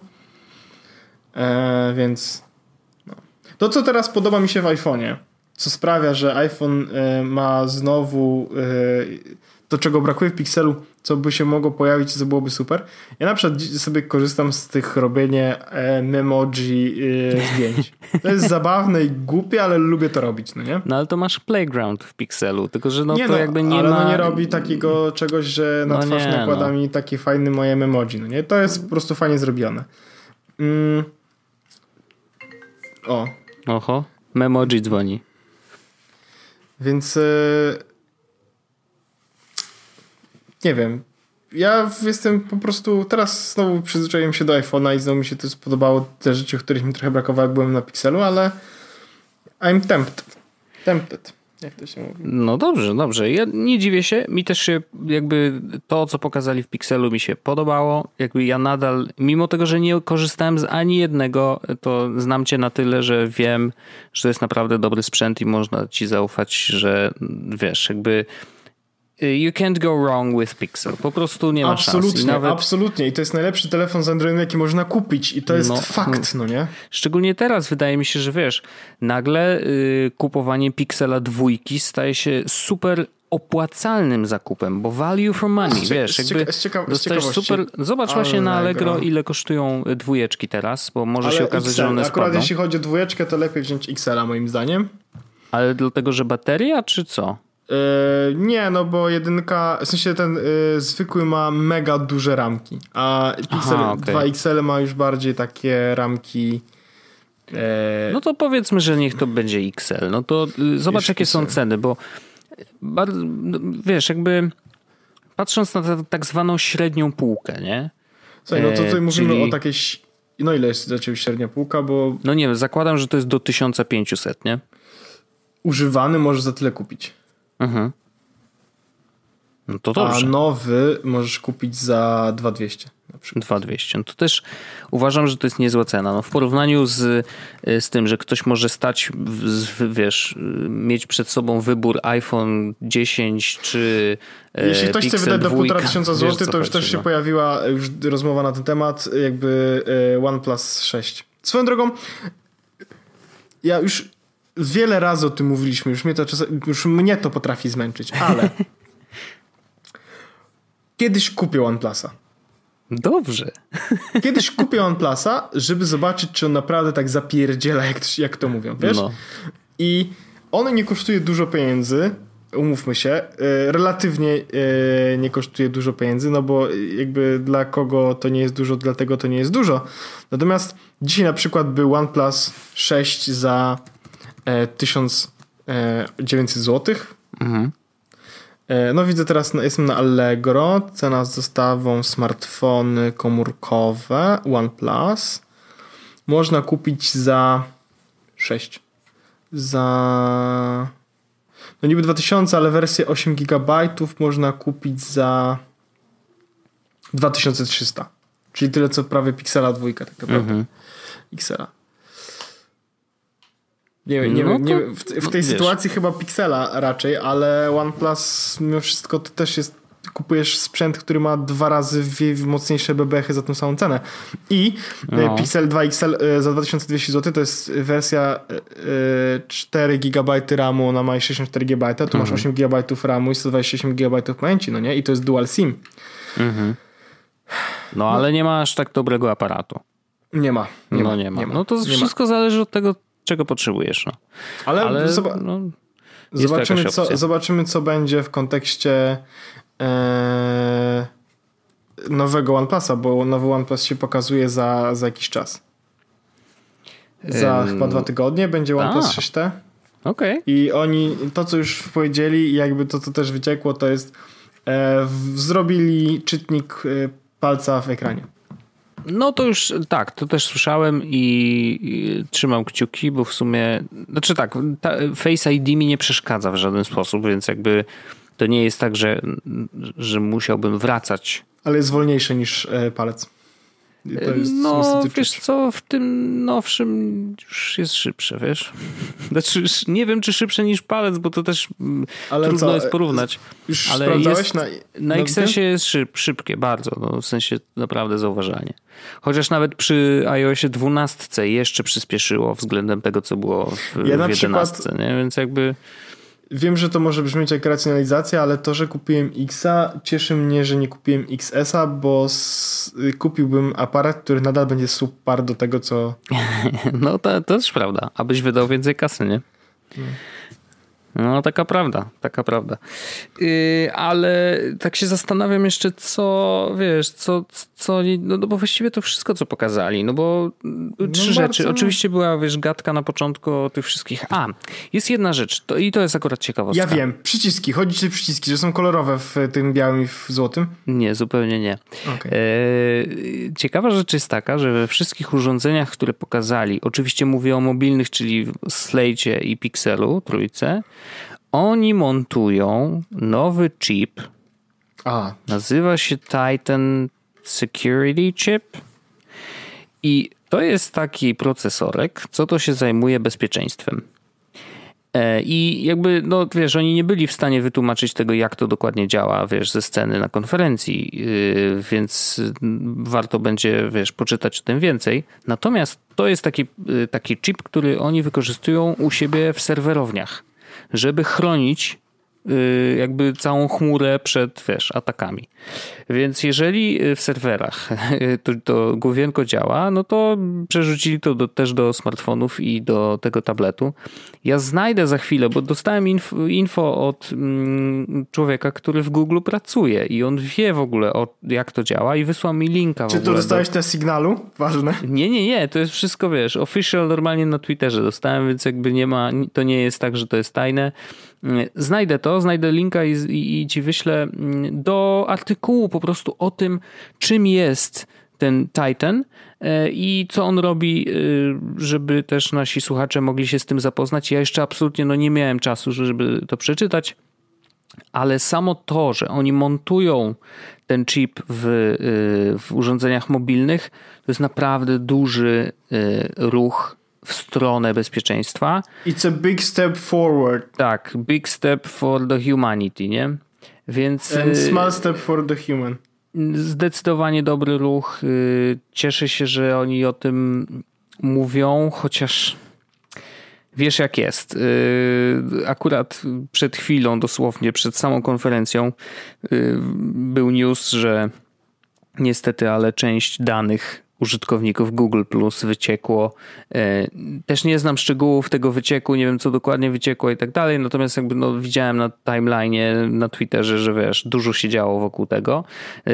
E, więc no. to, co teraz podoba mi się w iPhone'ie, co sprawia, że iPhone e, ma znowu e, to, czego brakuje w Pixelu, co by się mogło pojawić, co byłoby super. Ja na przykład sobie korzystam z tych robienie e, memoji e, zdjęć. To jest zabawne i głupie, ale lubię to robić, no nie? No ale to masz playground w Pixelu, tylko że no nie, to no, jakby nie ale ma... no nie robi takiego czegoś, że na no twarz nie, nakłada no. mi takie fajne moje memoji, no nie? To jest po prostu fajnie zrobione. Mm. O. Oho, memoji dzwoni. Więc... E nie wiem. ja jestem po prostu, teraz znowu przyzwyczaiłem się do iPhone'a i znowu mi się to spodobało, te rzeczy, których mi trochę brakowało, jak byłem na Pixelu, ale I'm tempted. Tempted. Jak to się mówi? No dobrze, dobrze. Ja nie dziwię się. Mi też się jakby to, co pokazali w Pixelu mi się podobało. Jakby ja nadal, mimo tego, że nie korzystałem z ani jednego, to znam cię na tyle, że wiem, że to jest naprawdę dobry sprzęt i można ci zaufać, że wiesz, jakby You can't go wrong with Pixel. Po prostu nie ma absolutnie, szans. Nawet... Absolutnie. I to jest najlepszy telefon z Androidem, jaki można kupić. I to jest no, fakt, no nie? Szczególnie teraz wydaje mi się, że wiesz, nagle y, kupowanie Pixela dwójki staje się super opłacalnym zakupem, bo value for money, z wiesz, z jakby z cieka dostajesz super... Zobacz właśnie na Allegro, ile kosztują dwójeczki teraz, bo może Ale się okazać, XL, że one akurat spadną. jeśli chodzi o dwójeczkę, to lepiej wziąć XL-a moim zdaniem. Ale dlatego, że bateria, czy co? Yy, nie, no bo jedynka, w sensie ten yy, zwykły ma mega duże ramki, a Pixel Aha, okay. 2XL ma już bardziej takie ramki. Yy, no to powiedzmy, że niech to będzie XL. No to y, zobacz, jakie są ceny, bo bardzo, no, wiesz, jakby patrząc na tak zwaną średnią półkę, nie? Słuchaj, no to tutaj mówimy Czyli... o takiej. No ile jest dla ciebie średnia półka, bo. No nie wiem, zakładam, że to jest do 1500, nie? Używany możesz za tyle kupić. Mhm. No to dobrze. A nowy możesz kupić za 2200 na przykład. 2200. No to też uważam, że to jest niezła cena. No w porównaniu z, z tym, że ktoś może stać, wiesz, mieć przed sobą wybór iPhone 10 czy e, Jeśli ktoś Pixel chce wydać do 1,5 tysiąca złotych, to już też się no. pojawiła już rozmowa na ten temat, jakby e, OnePlus 6. Swoją drogą, ja już wiele razy o tym mówiliśmy, już mnie to, już mnie to potrafi zmęczyć, ale kiedyś kupię OnePlusa. Dobrze. Kiedyś kupię OnePlusa, żeby zobaczyć, czy on naprawdę tak zapierdziela, jak, jak to mówią, wiesz? No. I on nie kosztuje dużo pieniędzy, umówmy się, e, relatywnie e, nie kosztuje dużo pieniędzy, no bo jakby dla kogo to nie jest dużo, dlatego to nie jest dużo. Natomiast dzisiaj na przykład był OnePlus 6 za 1900 e, zł. Mhm. E, no widzę teraz, no, jestem na Allegro, cena z dostawą smartfony komórkowe OnePlus. Można kupić za 6. Za no niby 2000, ale wersję 8 GB można kupić za 2300. Czyli tyle co prawie Pixela dwójka tak naprawdę. Mhm. Pixela. Nie, nie, no nie, w, w, tej no, sytuacji chyba Pixela raczej, ale OnePlus mimo wszystko to też jest kupujesz sprzęt, który ma dwa razy mocniejsze bebechy za tą samą cenę. I e, no. Pixel 2 XL e, za 2200 zł to jest wersja 4 GB RAMu, ona ma 64 GB, tu mhm. masz 8 GB RAMu i 128 GB pamięci, no nie? I to jest dual SIM. Mhm. No ale no. nie ma aż tak dobrego aparatu. Nie ma. Nie no ma, nie ma. Nie ma. No to wszystko zależy od tego, czego potrzebujesz. No. Ale, Ale zob- no, zobaczymy, co, zobaczymy, co będzie w kontekście e, nowego OnePlusa, bo nowy OnePlus się pokazuje za, za jakiś czas. Za chyba dwa tygodnie będzie OnePlus A. 6T. Okej. Okay. I oni, to co już powiedzieli, jakby to co też wyciekło, to jest e, w, zrobili czytnik e, palca w ekranie. No to już tak, to też słyszałem i, i trzymam kciuki, bo w sumie, znaczy tak, Face ID mi nie przeszkadza w żaden sposób, więc jakby to nie jest tak, że, że musiałbym wracać. Ale jest wolniejszy niż e, palec no, wiesz co, w tym nowszym już jest szybsze, wiesz? Znaczy, nie wiem, czy szybsze niż palec, bo to też mm, ale trudno co? jest porównać. Już ale jest, na, na XS-ie jest szyb, szybkie, bardzo, no, w sensie naprawdę zauważalnie. Chociaż nawet przy iOSie 12 jeszcze przyspieszyło względem tego, co było w, ja w 11, przykład... nie? Więc jakby... Wiem, że to może brzmieć jak racjonalizacja, ale to, że kupiłem Xa, cieszy mnie, że nie kupiłem XS-a, bo kupiłbym aparat, który nadal będzie super do tego, co. no to, to też prawda. Abyś wydał więcej kasy, nie? No, taka prawda, taka prawda. Yy, ale tak się zastanawiam jeszcze, co wiesz, co, co no, no bo właściwie to wszystko, co pokazali. No bo no trzy rzeczy. Oczywiście była, wiesz, gadka na początku o tych wszystkich. A, jest jedna rzecz, to, i to jest akurat ciekawostka. Ja wiem, przyciski. Chodzi ci przyciski, że są kolorowe w tym białym i w złotym? Nie, zupełnie nie. Okay. Yy, ciekawa rzecz jest taka, że we wszystkich urządzeniach, które pokazali, oczywiście mówię o mobilnych, czyli Slate i Pixelu, trójce, oni montują nowy chip. A. Nazywa się Titan Security Chip. I to jest taki procesorek, co to się zajmuje bezpieczeństwem. E, I jakby, no wiesz, oni nie byli w stanie wytłumaczyć tego, jak to dokładnie działa, wiesz, ze sceny na konferencji, y, więc warto będzie, wiesz, poczytać o tym więcej. Natomiast to jest taki, y, taki chip, który oni wykorzystują u siebie w serwerowniach żeby chronić jakby całą chmurę przed, wiesz, atakami. Więc jeżeli w serwerach to, to główienko działa, no to przerzucili to do, też do smartfonów i do tego tabletu. Ja znajdę za chwilę, bo dostałem info, info od mm, człowieka, który w Google pracuje i on wie w ogóle o, jak to działa i wysłał mi linka. Czy to dostałeś do... te sygnalu? Ważne. Nie, nie, nie, to jest wszystko, wiesz, official normalnie na Twitterze dostałem, więc jakby nie ma, to nie jest tak, że to jest tajne. Znajdę to, znajdę linka i, i, i ci wyślę mm, do artykułu po prostu o tym, czym jest ten Titan e, i co on robi, e, żeby też nasi słuchacze mogli się z tym zapoznać. Ja jeszcze absolutnie no, nie miałem czasu, żeby to przeczytać, ale samo to, że oni montują ten chip w, e, w urządzeniach mobilnych, to jest naprawdę duży ruch w stronę bezpieczeństwa. It's a big step forward. Tak, big step for the humanity, nie? Więc. And small step for the human. Zdecydowanie dobry ruch. Y, cieszę się, że oni o tym mówią, chociaż wiesz jak jest. Y, akurat przed chwilą, dosłownie przed samą konferencją, y, był news, że niestety, ale część danych użytkowników Google Plus wyciekło. E, też nie znam szczegółów tego wycieku, nie wiem co dokładnie wyciekło i tak dalej, natomiast jakby no, widziałem na timeline'ie na Twitterze, że wiesz, dużo się działo wokół tego e,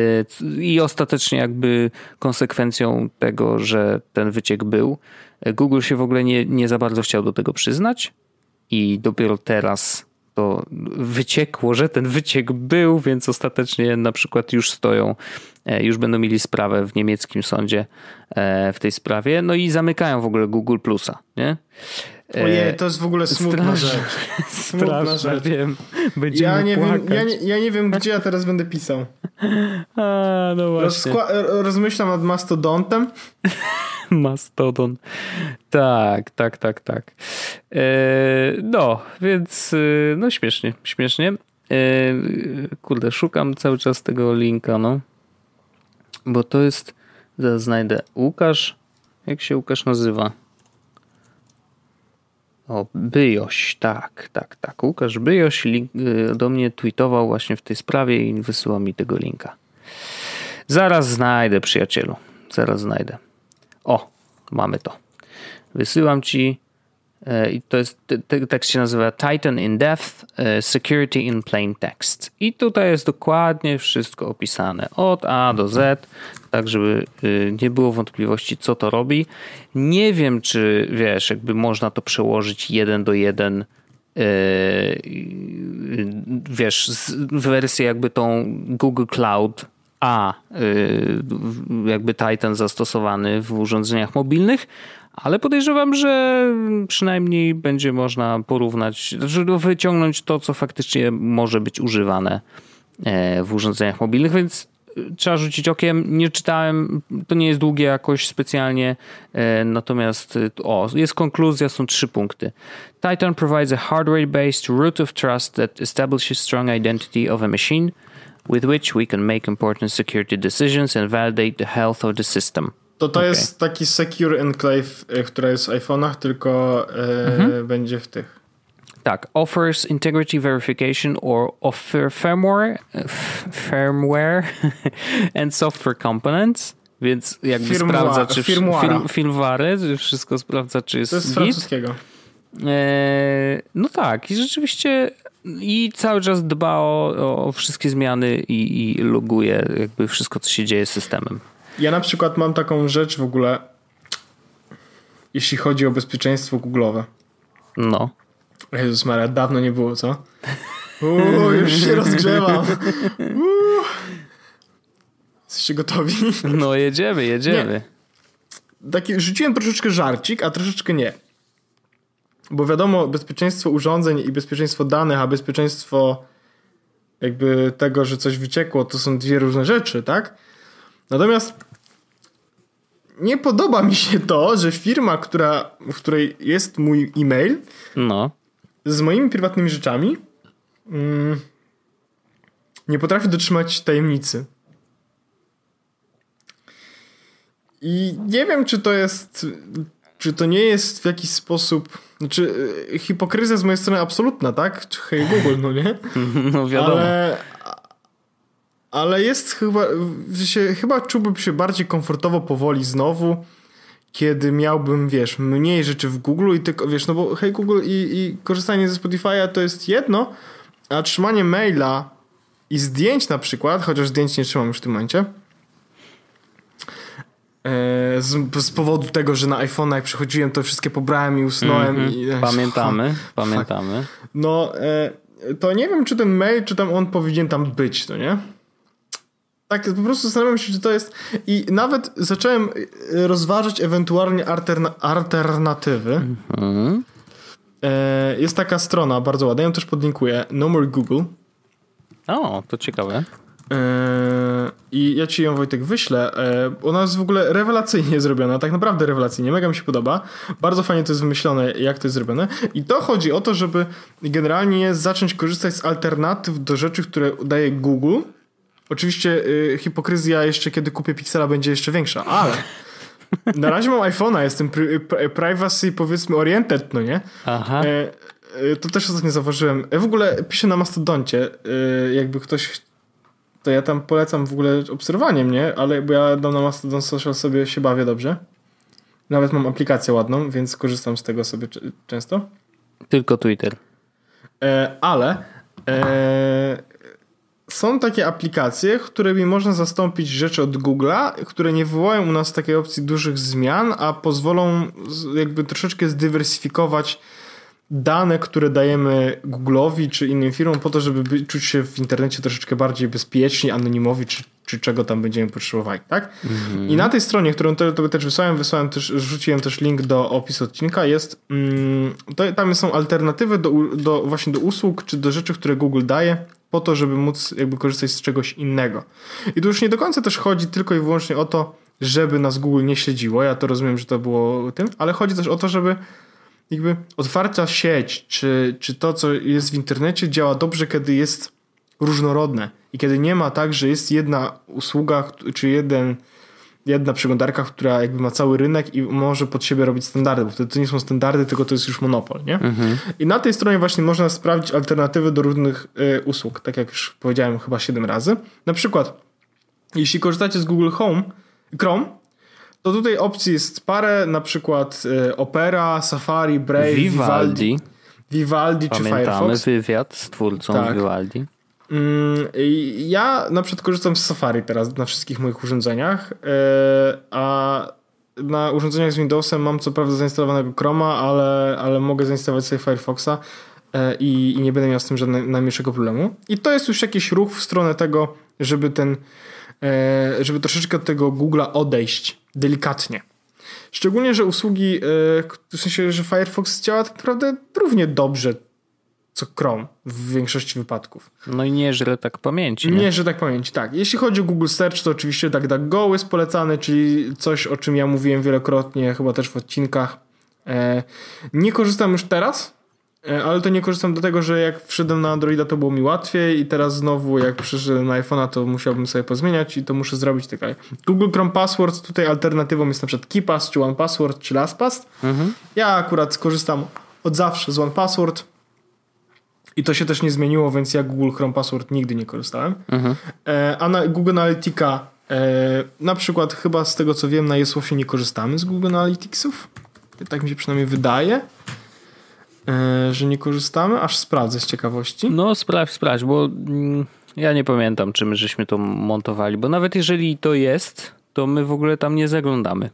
i ostatecznie jakby konsekwencją tego, że ten wyciek był, e, Google się w ogóle nie, nie za bardzo chciał do tego przyznać i dopiero teraz to wyciekło, że ten wyciek był, więc ostatecznie na przykład już stoją, e, już będą mieli sprawę w niemieckim sądzie e, w tej sprawie, no i zamykają w ogóle Google Plusa, nie? E, Ojej, to jest w ogóle smutna rzecz. Smutna rzecz. wiem. Będziemy ja nie płakać. wiem, ja nie, ja nie wiem, gdzie ja teraz będę pisał. A, no właśnie. rozmyślam nad mastodontem. Mastodon. Tak, tak, tak, tak. E, no, więc e, no śmiesznie, śmiesznie. E, kurde, szukam cały czas tego linka, no. Bo to jest, zaraz znajdę, Łukasz, jak się Łukasz nazywa? O, Byjoś, tak, tak, tak. Łukasz Byjoś link, do mnie tweetował właśnie w tej sprawie i wysyła mi tego linka. Zaraz znajdę, przyjacielu. Zaraz znajdę. O, mamy to. Wysyłam ci e, i to jest, tekst się nazywa Titan in Depth, e, Security in Plain Text. I tutaj jest dokładnie wszystko opisane od A do Z, tak żeby e, nie było wątpliwości, co to robi. Nie wiem, czy wiesz, jakby można to przełożyć jeden do jeden wiesz, wersję jakby tą Google Cloud a y, jakby Titan zastosowany w urządzeniach mobilnych, ale podejrzewam, że przynajmniej będzie można porównać, wyciągnąć to, co faktycznie może być używane e, w urządzeniach mobilnych, więc trzeba rzucić okiem. Nie czytałem, to nie jest długie jakoś specjalnie, e, natomiast o, jest konkluzja, są trzy punkty. Titan provides a hardware-based root of trust that establishes strong identity of a machine – with which we can make important security decisions and validate the health of the system. To to okay. jest taki Secure Enclave, e, która jest w iPhone'ach, tylko e, mhm. będzie w tych. Tak, offers integrity verification or offer firmware, firmware and software components. Więc jakby Firmwa, sprawdza, czy firmware, wszystko sprawdza, czy jest. To jest z francuskiego. E, no tak, i rzeczywiście i cały czas dba o, o wszystkie zmiany i, i loguje jakby wszystko, co się dzieje z systemem. Ja na przykład mam taką rzecz w ogóle, jeśli chodzi o bezpieczeństwo Google'owe. No. Jezus Maria, dawno nie było, co? Uuu, już się rozgrzewam. Uuu. Jesteście gotowi? No jedziemy, jedziemy. Nie. Taki, rzuciłem troszeczkę żarcik, a troszeczkę nie. Bo wiadomo, bezpieczeństwo urządzeń i bezpieczeństwo danych, a bezpieczeństwo jakby tego, że coś wyciekło, to są dwie różne rzeczy, tak? Natomiast nie podoba mi się to, że firma, która, w której jest mój e-mail, no. Z moimi prywatnymi rzeczami, mm, nie potrafi dotrzymać tajemnicy. I nie wiem, czy to jest, czy to nie jest w jakiś sposób, znaczy y, hipokryzja z mojej strony absolutna, tak? Czy hej Google, no nie? No wiadomo. Ale, ale jest chyba, się, chyba czułbym się bardziej komfortowo powoli znowu, kiedy miałbym, wiesz, mniej rzeczy w Google i tylko, wiesz, no bo hej Google i, i korzystanie ze Spotify'a to jest jedno, a trzymanie maila i zdjęć na przykład, chociaż zdjęć nie trzymam już w tym momencie, e, z, z, powodu tego, że na iPhone'a jak przychodziłem, to wszystkie pobrałem i usnąłem. Mm -hmm. i, pamiętamy, pamiętamy. No, e, to nie wiem, czy ten mail, czy tam on powinien tam być, no nie? Tak, po prostu zastanawiam się, czy to jest. I nawet zacząłem e, rozważać ewentualnie alterna alternatywy. Mm-hmm. E, jest taka strona bardzo ładna, ja ją też podlinkuję. No More Google. O, to ciekawe. E, I ja ci ją Wojtek wyślę. E, ona jest w ogóle rewelacyjnie zrobiona, tak naprawdę rewelacyjnie, mega mi się podoba. Bardzo fajnie to jest wymyślone, jak to jest zrobione. I to chodzi o to, żeby generalnie zacząć korzystać z alternatyw do rzeczy, które daje Google Oczywiście y, hipokryzja jeszcze kiedy kupię Pixela będzie jeszcze większa, ale na razie mam iPhone'a, jestem pri privacy powiedzmy oriented, no nie? Aha. E, e, to też ostatnio zauważyłem. Ja w ogóle piszę na Mastodoncie, e, jakby ktoś to ja tam polecam w ogóle obserwowanie mnie, ale bo ja dam na Mastodon Social sobie się bawię dobrze. Nawet mam aplikację ładną, więc korzystam z tego sobie często. Tylko Twitter. E, ale e, są takie aplikacje, którymi można zastąpić rzeczy od Google'a, które nie wywołają u nas takiej opcji dużych zmian, a pozwolą jakby troszeczkę zdywersyfikować dane, które dajemy Google'owi czy innym firmom po to, żeby czuć się w internecie troszeczkę bardziej bezpiecznie, anonimowi, czy, czy czego tam będziemy potrzebowali, tak? Mm -hmm. I na tej stronie, którą tobie też wysłałem, wysłałem też, rzuciłem też link do opisu odcinka, jest, mm, to, tam są alternatywy do, do, właśnie do usług, czy do rzeczy, które Google daje, po to, żeby móc jakby korzystać z czegoś innego. I tu już nie do końca też chodzi tylko i wyłącznie o to, żeby nas Google nie śledziło. Ja to rozumiem, że to było tym, ale chodzi też o to, żeby jakby otwarta sieć, czy, czy to, co jest w internecie, działa dobrze, kiedy jest różnorodne i kiedy nie ma tak, że jest jedna usługa, czy jeden jedna przeglądarka, która jakby ma cały rynek i może pod siebie robić standardy, bo wtedy to nie są standardy, tylko to jest już monopol, nie? Mhm. I na tej stronie właśnie można sprawdzić alternatywy do różnych y, usług, tak jak już powiedziałem chyba 7 razy. Na przykład, jeśli korzystacie z Google Home, Chrome, to tutaj opcji jest parę, na przykład y, Opera, Safari, Brave, Vivaldi, Vivaldi, Vivaldi czy Firefox. Pamiętamy wywiad z twórcą tak. Vivaldi. Mm, ja na przykład korzystam z Safari teraz na wszystkich moich urządzeniach, e, a na urządzeniach z Windowsem mam co prawda zainstalowanego Chroma, ale, ale mogę zainstalować sobie Firefoxa e, i, i nie będę miał z tym żadnego najmniejszego problemu. I to jest już jakiś ruch w stronę tego, żeby ten, e, żeby troszeczkę od tego Google'a odejść delikatnie. Szczególnie, że usługi, w sensie, że Firefox działa tak naprawdę równie dobrze co Chrome w większości wypadków. No i nie żre tak pamięci. Nie, nie żre tak pamięci, tak. Jeśli chodzi o Google Search, to oczywiście DuckDuckGo jest polecany, czyli coś, o czym ja mówiłem wielokrotnie, chyba też w odcinkach. E, nie korzystam już teraz, e, ale to nie korzystam do tego, że jak wszedłem na Androida, to było mi łatwiej i teraz znowu jak przyszedłem na iPhone'a, to musiałbym sobie pozmieniać i to muszę zrobić tak. Google Chrome Passwords, tutaj alternatywą jest na przykład KeePass, czy OnePassword, czy LastPass. Mhm. Ja akurat korzystam od zawsze z OnePassword i to się też nie zmieniło, więc ja Google Chrome Password nigdy nie korzystałem. Mhm. E, a na Google Analytica e, na przykład chyba z tego co wiem na Jesłosie nie korzystamy z Google Analyticsów. Tak mi się przynajmniej wydaje. e, że nie korzystamy? Aż sprawdzę z ciekawości. No sprawdź, sprawdź, bo mm, ja nie pamiętam, czym żeśmy to montowali, bo nawet jeżeli to jest, to my w ogóle tam nie zaglądamy.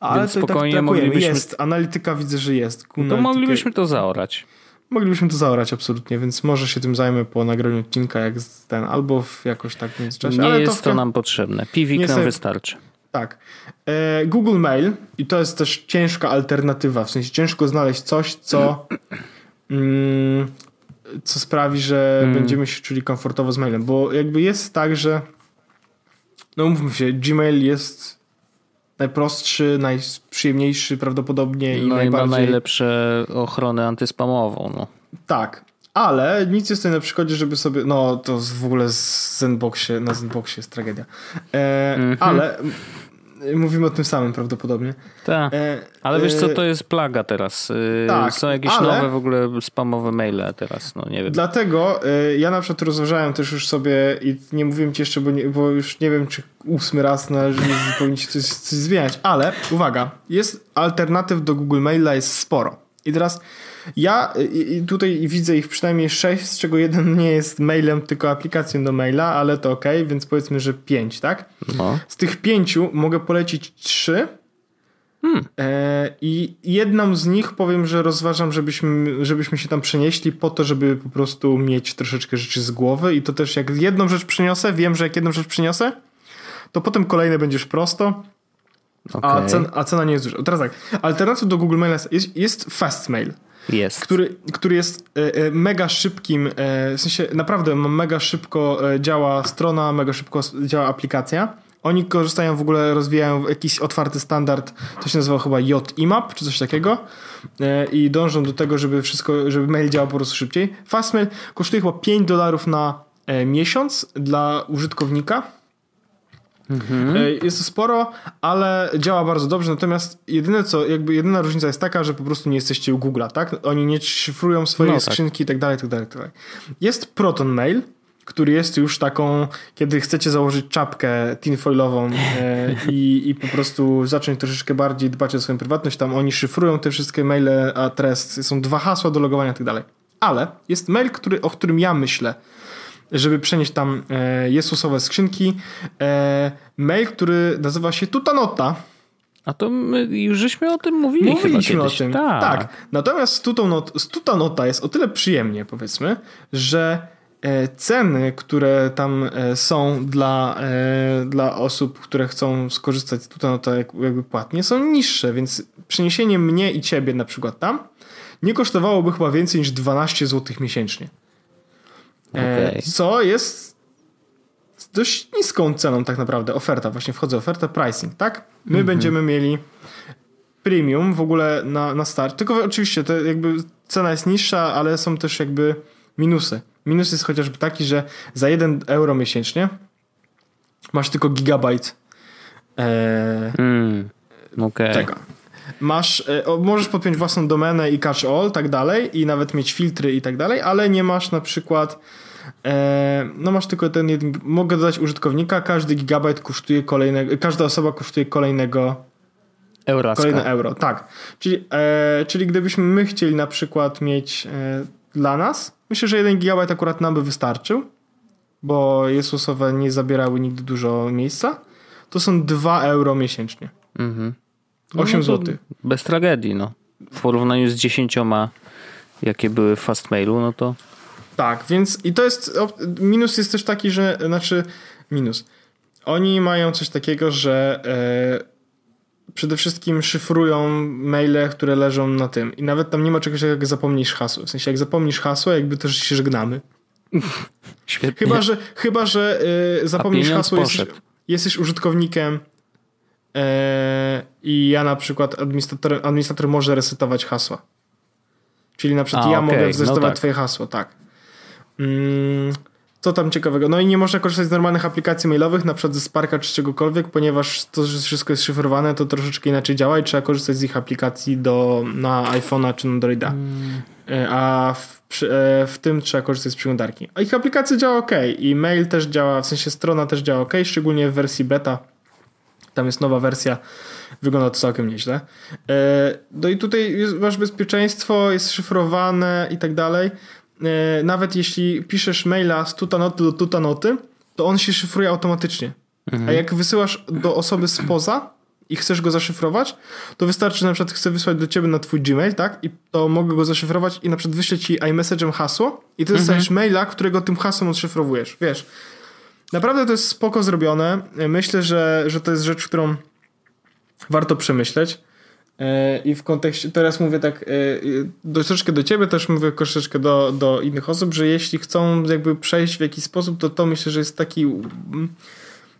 Ale Więc tak spokojnie tak moglibyśmy... Jest, analityka widzę, że jest. To moglibyśmy to zaorać. Moglibyśmy to zaorać absolutnie, więc może się tym zajmę po nagraniu odcinka, jak ten, albo w jakoś tak w międzyczasie. Nie Ale jest to, to nam potrzebne. Piwik nam wystarczy. Tak. E, Google Mail i to jest też ciężka alternatywa, w sensie ciężko znaleźć coś, co mm, co sprawi, że mm. będziemy się czuli komfortowo z mailem, bo jakby jest tak, że no mówmy się, Gmail jest najprostszy, najprzyjemniejszy prawdopodobnie i no najbardziej... i ma najlepsze ochronę antyspamową. No. Tak, ale nic jest tutaj na przykładzie, żeby sobie. No to w ogóle z Zenboxie, na Zenboxie jest tragedia. E, mm -hmm. Ale mówimy o tym samym prawdopodobnie. Tak. E, ale wiesz co, e, to jest plaga teraz. E, tak, Są jakieś ale... nowe w ogóle spamowe maile teraz, no nie wiem. Dlatego e, ja na przykład rozważałem też już sobie i nie mówiłem ci jeszcze, bo, nie, bo już nie wiem, czy ósmy raz należy powinniście coś, coś zmieniać, ale uwaga, jest alternatyw do Google Maila jest sporo. I teraz ja tutaj widzę ich przynajmniej sześć, z czego jeden nie jest mailem, tylko aplikacją do maila, ale to ok, więc powiedzmy, że pięć, tak? No. Z tych pięciu mogę polecić trzy. Hmm. E, I jedną z nich powiem, że rozważam, żebyśmy, żebyśmy się tam przenieśli po to, żeby po prostu mieć troszeczkę rzeczy z głowy. I to też jak jedną rzecz przyniosę, wiem, że jak jedną rzecz przyniosę, to potem kolejne będziesz prosto. Okay. A, cen, a cena nie jest duża. Teraz tak, alternatyw do Google Maila jest, jest Fastmail. Jest. Który, który jest e, e, mega szybkim, e, w sensie naprawdę mega szybko działa strona, mega szybko działa aplikacja. Oni korzystają w ogóle, rozwijają jakiś otwarty standard, to się nazywa chyba JIMAP czy coś takiego i dążą do tego, żeby wszystko, żeby mail działał po prostu szybciej. Fastmail kosztuje chyba 5 dolarów na miesiąc dla użytkownika Mhm. E, jest to sporo, ale działa bardzo dobrze. Natomiast jedyne co, jakby jedyna różnica jest taka, że po prostu nie jesteście u Google'a, tak? Oni nie szyfrują swoje no, tak. skrzynki i tak dalej, tak dalej, tak dalej. Jest Proton Mail, który jest już taką, kiedy chcecie założyć czapkę tinfoilową e, i, i po prostu zacząć troszeczkę bardziej dbać o swoją prywatność, tam oni szyfrują te wszystkie maile, adres, są dwa hasła do logowania i tak dalej. Ale jest mail, który, o którym ja myślę, żeby przenieść tam e, Jezusowe skrzynki. E, mail, który nazywa się Tutanota. A to my już żeśmy o tym mówili. Mówiliśmy o tym. Tak. tak. Natomiast Tutanota jest o tyle przyjemnie, powiedzmy, że e, ceny, które tam e, są dla, e, dla osób, które chcą skorzystać z Tutanota jakby płatnie, są niższe, więc przeniesienie mnie i ciebie na przykład tam nie kosztowałoby chyba więcej niż 12 zł miesięcznie. Okay. E, co jest dość niską ceną tak naprawdę. Oferta, właśnie wchodzę, oferta pricing, tak? My mm -hmm. będziemy mieli premium w ogóle na, na start. Tylko oczywiście to jakby cena jest niższa, ale są też jakby minusy. Minus jest chociażby taki, że za 1 euro miesięcznie masz tylko gigabajt e, mm, okay. tego. Masz, e, możesz podpiąć własną domenę i catch all, tak dalej, i nawet mieć filtry i tak dalej, ale nie masz na przykład e, no masz tylko ten jeden, mogę dodać użytkownika, każdy gigabajt kosztuje kolejnego, każda osoba kosztuje kolejnego Euraska. kolejne euro, tak. Czyli, e, czyli gdybyśmy my chcieli na przykład mieć e, dla nas, myślę, że jeden gigabajt akurat nam by wystarczył, bo Jezusowe nie zabierały nigdy dużo miejsca, to są 2 euro miesięcznie. Mhm. 8 no, zł. Bez tragedii, no. W porównaniu z 10, jakie były w Fastmailu, no to. Tak, więc i to jest. Minus jest też taki, że. Znaczy, minus. Oni mają coś takiego, że e, przede wszystkim szyfrują maile, które leżą na tym. I nawet tam nie ma czegoś jak zapomnisz hasło. W sensie, jak zapomnisz hasło, jakby też się żegnamy. Świetnie. Chyba, że, chyba, że e, zapomnisz hasło, jesteś, jesteś użytkownikiem i ja na przykład administrator, administrator może resetować hasła. Czyli na przykład A, ja okay. mogę zresetować no tak. twoje hasło, tak. Mm, co tam ciekawego? No i nie można korzystać z normalnych aplikacji mailowych, na przykład ze Sparka czy czegokolwiek, ponieważ to, że wszystko jest szyfrowane, to troszeczkę inaczej działa i trzeba korzystać z ich aplikacji do, na iPhone'a czy Androida. Mm. E, a w, e, w, tym trzeba korzystać z przeglądarki. A ich aplikacja działa ok i mail też działa, w sensie strona też działa ok, szczególnie w wersji beta Tam jest nowa wersja, wygląda to całkiem nieźle. E, no i tutaj jest, masz bezpieczeństwo, jest szyfrowane i tak dalej. E, nawet jeśli piszesz maila z tutanoty do tutanoty, to on się szyfruje automatycznie. Mhm. A jak wysyłasz do osoby spoza i chcesz go zaszyfrować, to wystarczy, na przykład chcę wysłać do ciebie na twój Gmail, tak? I to mogę go zaszyfrować i na przykład wyślę ci iMessage'em hasło i ty mhm. dostajesz maila, którego tym hasłem odszyfrowujesz, wiesz. Naprawdę to jest spoko zrobione. Myślę, że, że to jest rzecz, którą warto przemyśleć. E, I w kontekście, teraz mówię tak do, troszeczkę do ciebie, też mówię troszeczkę do, do innych osób, że jeśli chcą jakby przejść w jakiś sposób, to to myślę, że jest taki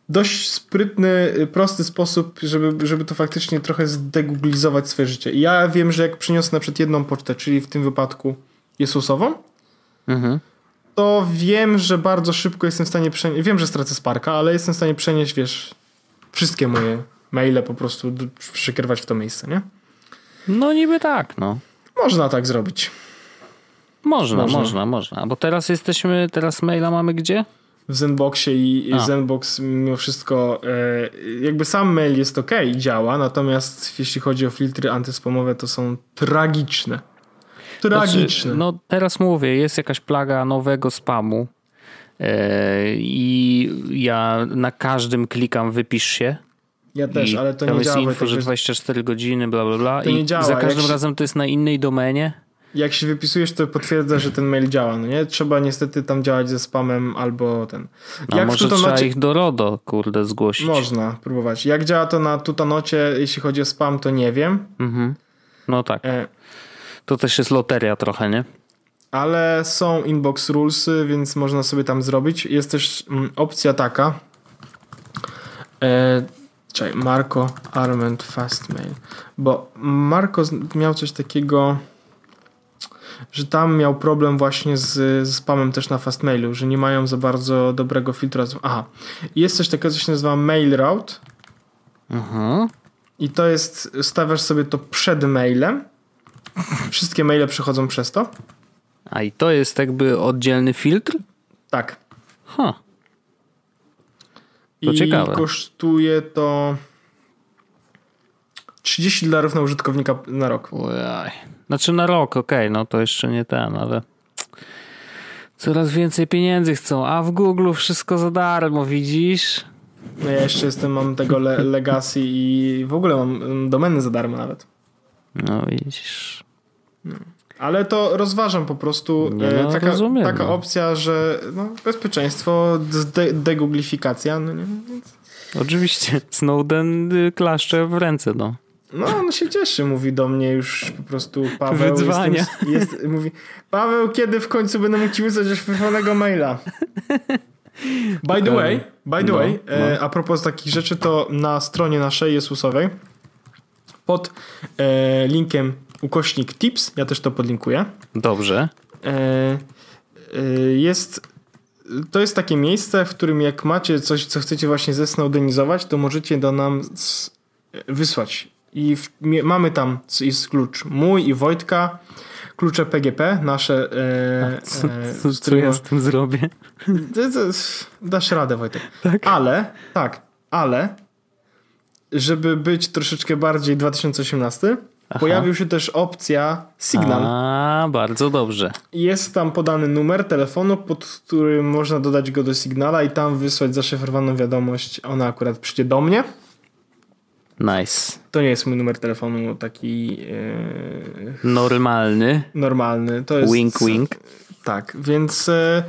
dość sprytny, prosty sposób, żeby, żeby to faktycznie trochę zdeguglizować swoje życie. I ja wiem, że jak przyniosę na przykład jedną pocztę, czyli w tym wypadku Jesusową, mhm to wiem, że bardzo szybko jestem w stanie przenieść, wiem, że stracę Sparka, ale jestem w stanie przenieść, wiesz, wszystkie moje maile po prostu przykrywać w to miejsce, nie? No niby tak, no. Można tak zrobić. Można, można, można, można. Bo teraz jesteśmy, teraz maila mamy gdzie? W Zenboxie i A. Zenbox mimo wszystko e, jakby sam mail jest ok, działa, natomiast jeśli chodzi o filtry antyspamowe to są tragiczne. Tragiczne. Znaczy, no teraz mówię, jest jakaś plaga nowego spamu e, i ja na każdym klikam wypisz się. Ja też, ale to nie działa. Tam jest info, że 24 godziny, bla bla bla. To I nie działa. za każdym razem to jest na innej domenie. Jak się wypisujesz, to potwierdza, że ten mail działa, no nie? Trzeba niestety tam działać ze spamem albo ten. A Jak może trzeba ich do RODO, kurde, zgłosić. Można próbować. Jak działa to na Tutanocie, jeśli chodzi o spam, to nie wiem. Mhm. No tak. E to też jest loteria trochę, nie? Ale są inbox rulesy, więc można sobie tam zrobić. Jest też mm, opcja taka. E, czekaj, Marco Arment Fastmail. Bo Marco miał coś takiego, że tam miał problem właśnie z, z spamem też na Fastmailu, że nie mają za bardzo dobrego filtra. Aha. Jest coś takiego, co się nazywa Mail Route. Mhm. I to jest, stawiasz sobie to przed mailem Wszystkie maile przechodzą przez to. A i to jest jakby oddzielny filtr? Tak. Ha. To I ciekawe. kosztuje to 30 dolarów na użytkownika na rok. Ojaj. Znaczy na rok, okej, okay, no to jeszcze nie ten, ale coraz więcej pieniędzy chcą, a w Google wszystko za darmo, widzisz? No ja jeszcze jestem, mam tego le legacy i w ogóle mam domeny za darmo nawet. No widzisz. No. Ale to rozważam po prostu e, no, taka, rozumiem, taka no. opcja, że no, bezpieczeństwo, de degooglifikacja. No, nie? Oczywiście. Snowden y, klaszcze w ręce, no. No, on się cieszy, mówi do mnie już po prostu Paweł. Wyzwania. Jestem, jest, mówi, Paweł, kiedy w końcu będę mógł ci wysłać szwyfonego maila? By the way, by the no, way, e, no. a propos takich rzeczy, to na stronie naszej Jezusowej pod e, linkiem ukośnik tips, ja też to podlinkuję. Dobrze. E, e, jest to jest takie miejsce, w którym jak macie coś, co chcecie właśnie zesnowdenizować, to możecie do nam wysłać. I w, mamy tam jest klucz mój i Wojtka, klucze PGP, nasze. E, co, co, co ja z tym zrobię? dasz radę, Wojtek. Tak? Ale, tak, ale żeby być troszeczkę bardziej 2018, Aha. pojawił się też opcja Signal. A, bardzo dobrze. Jest tam podany numer telefonu, pod którym można dodać go do Signala i tam wysłać zaszyfrowaną wiadomość. Ona akurat przyjdzie do mnie. Nice. To nie jest mój numer telefonu taki. Yy... Normalny. Normalny. To jest. Wink, wink. Tak, więc. Yy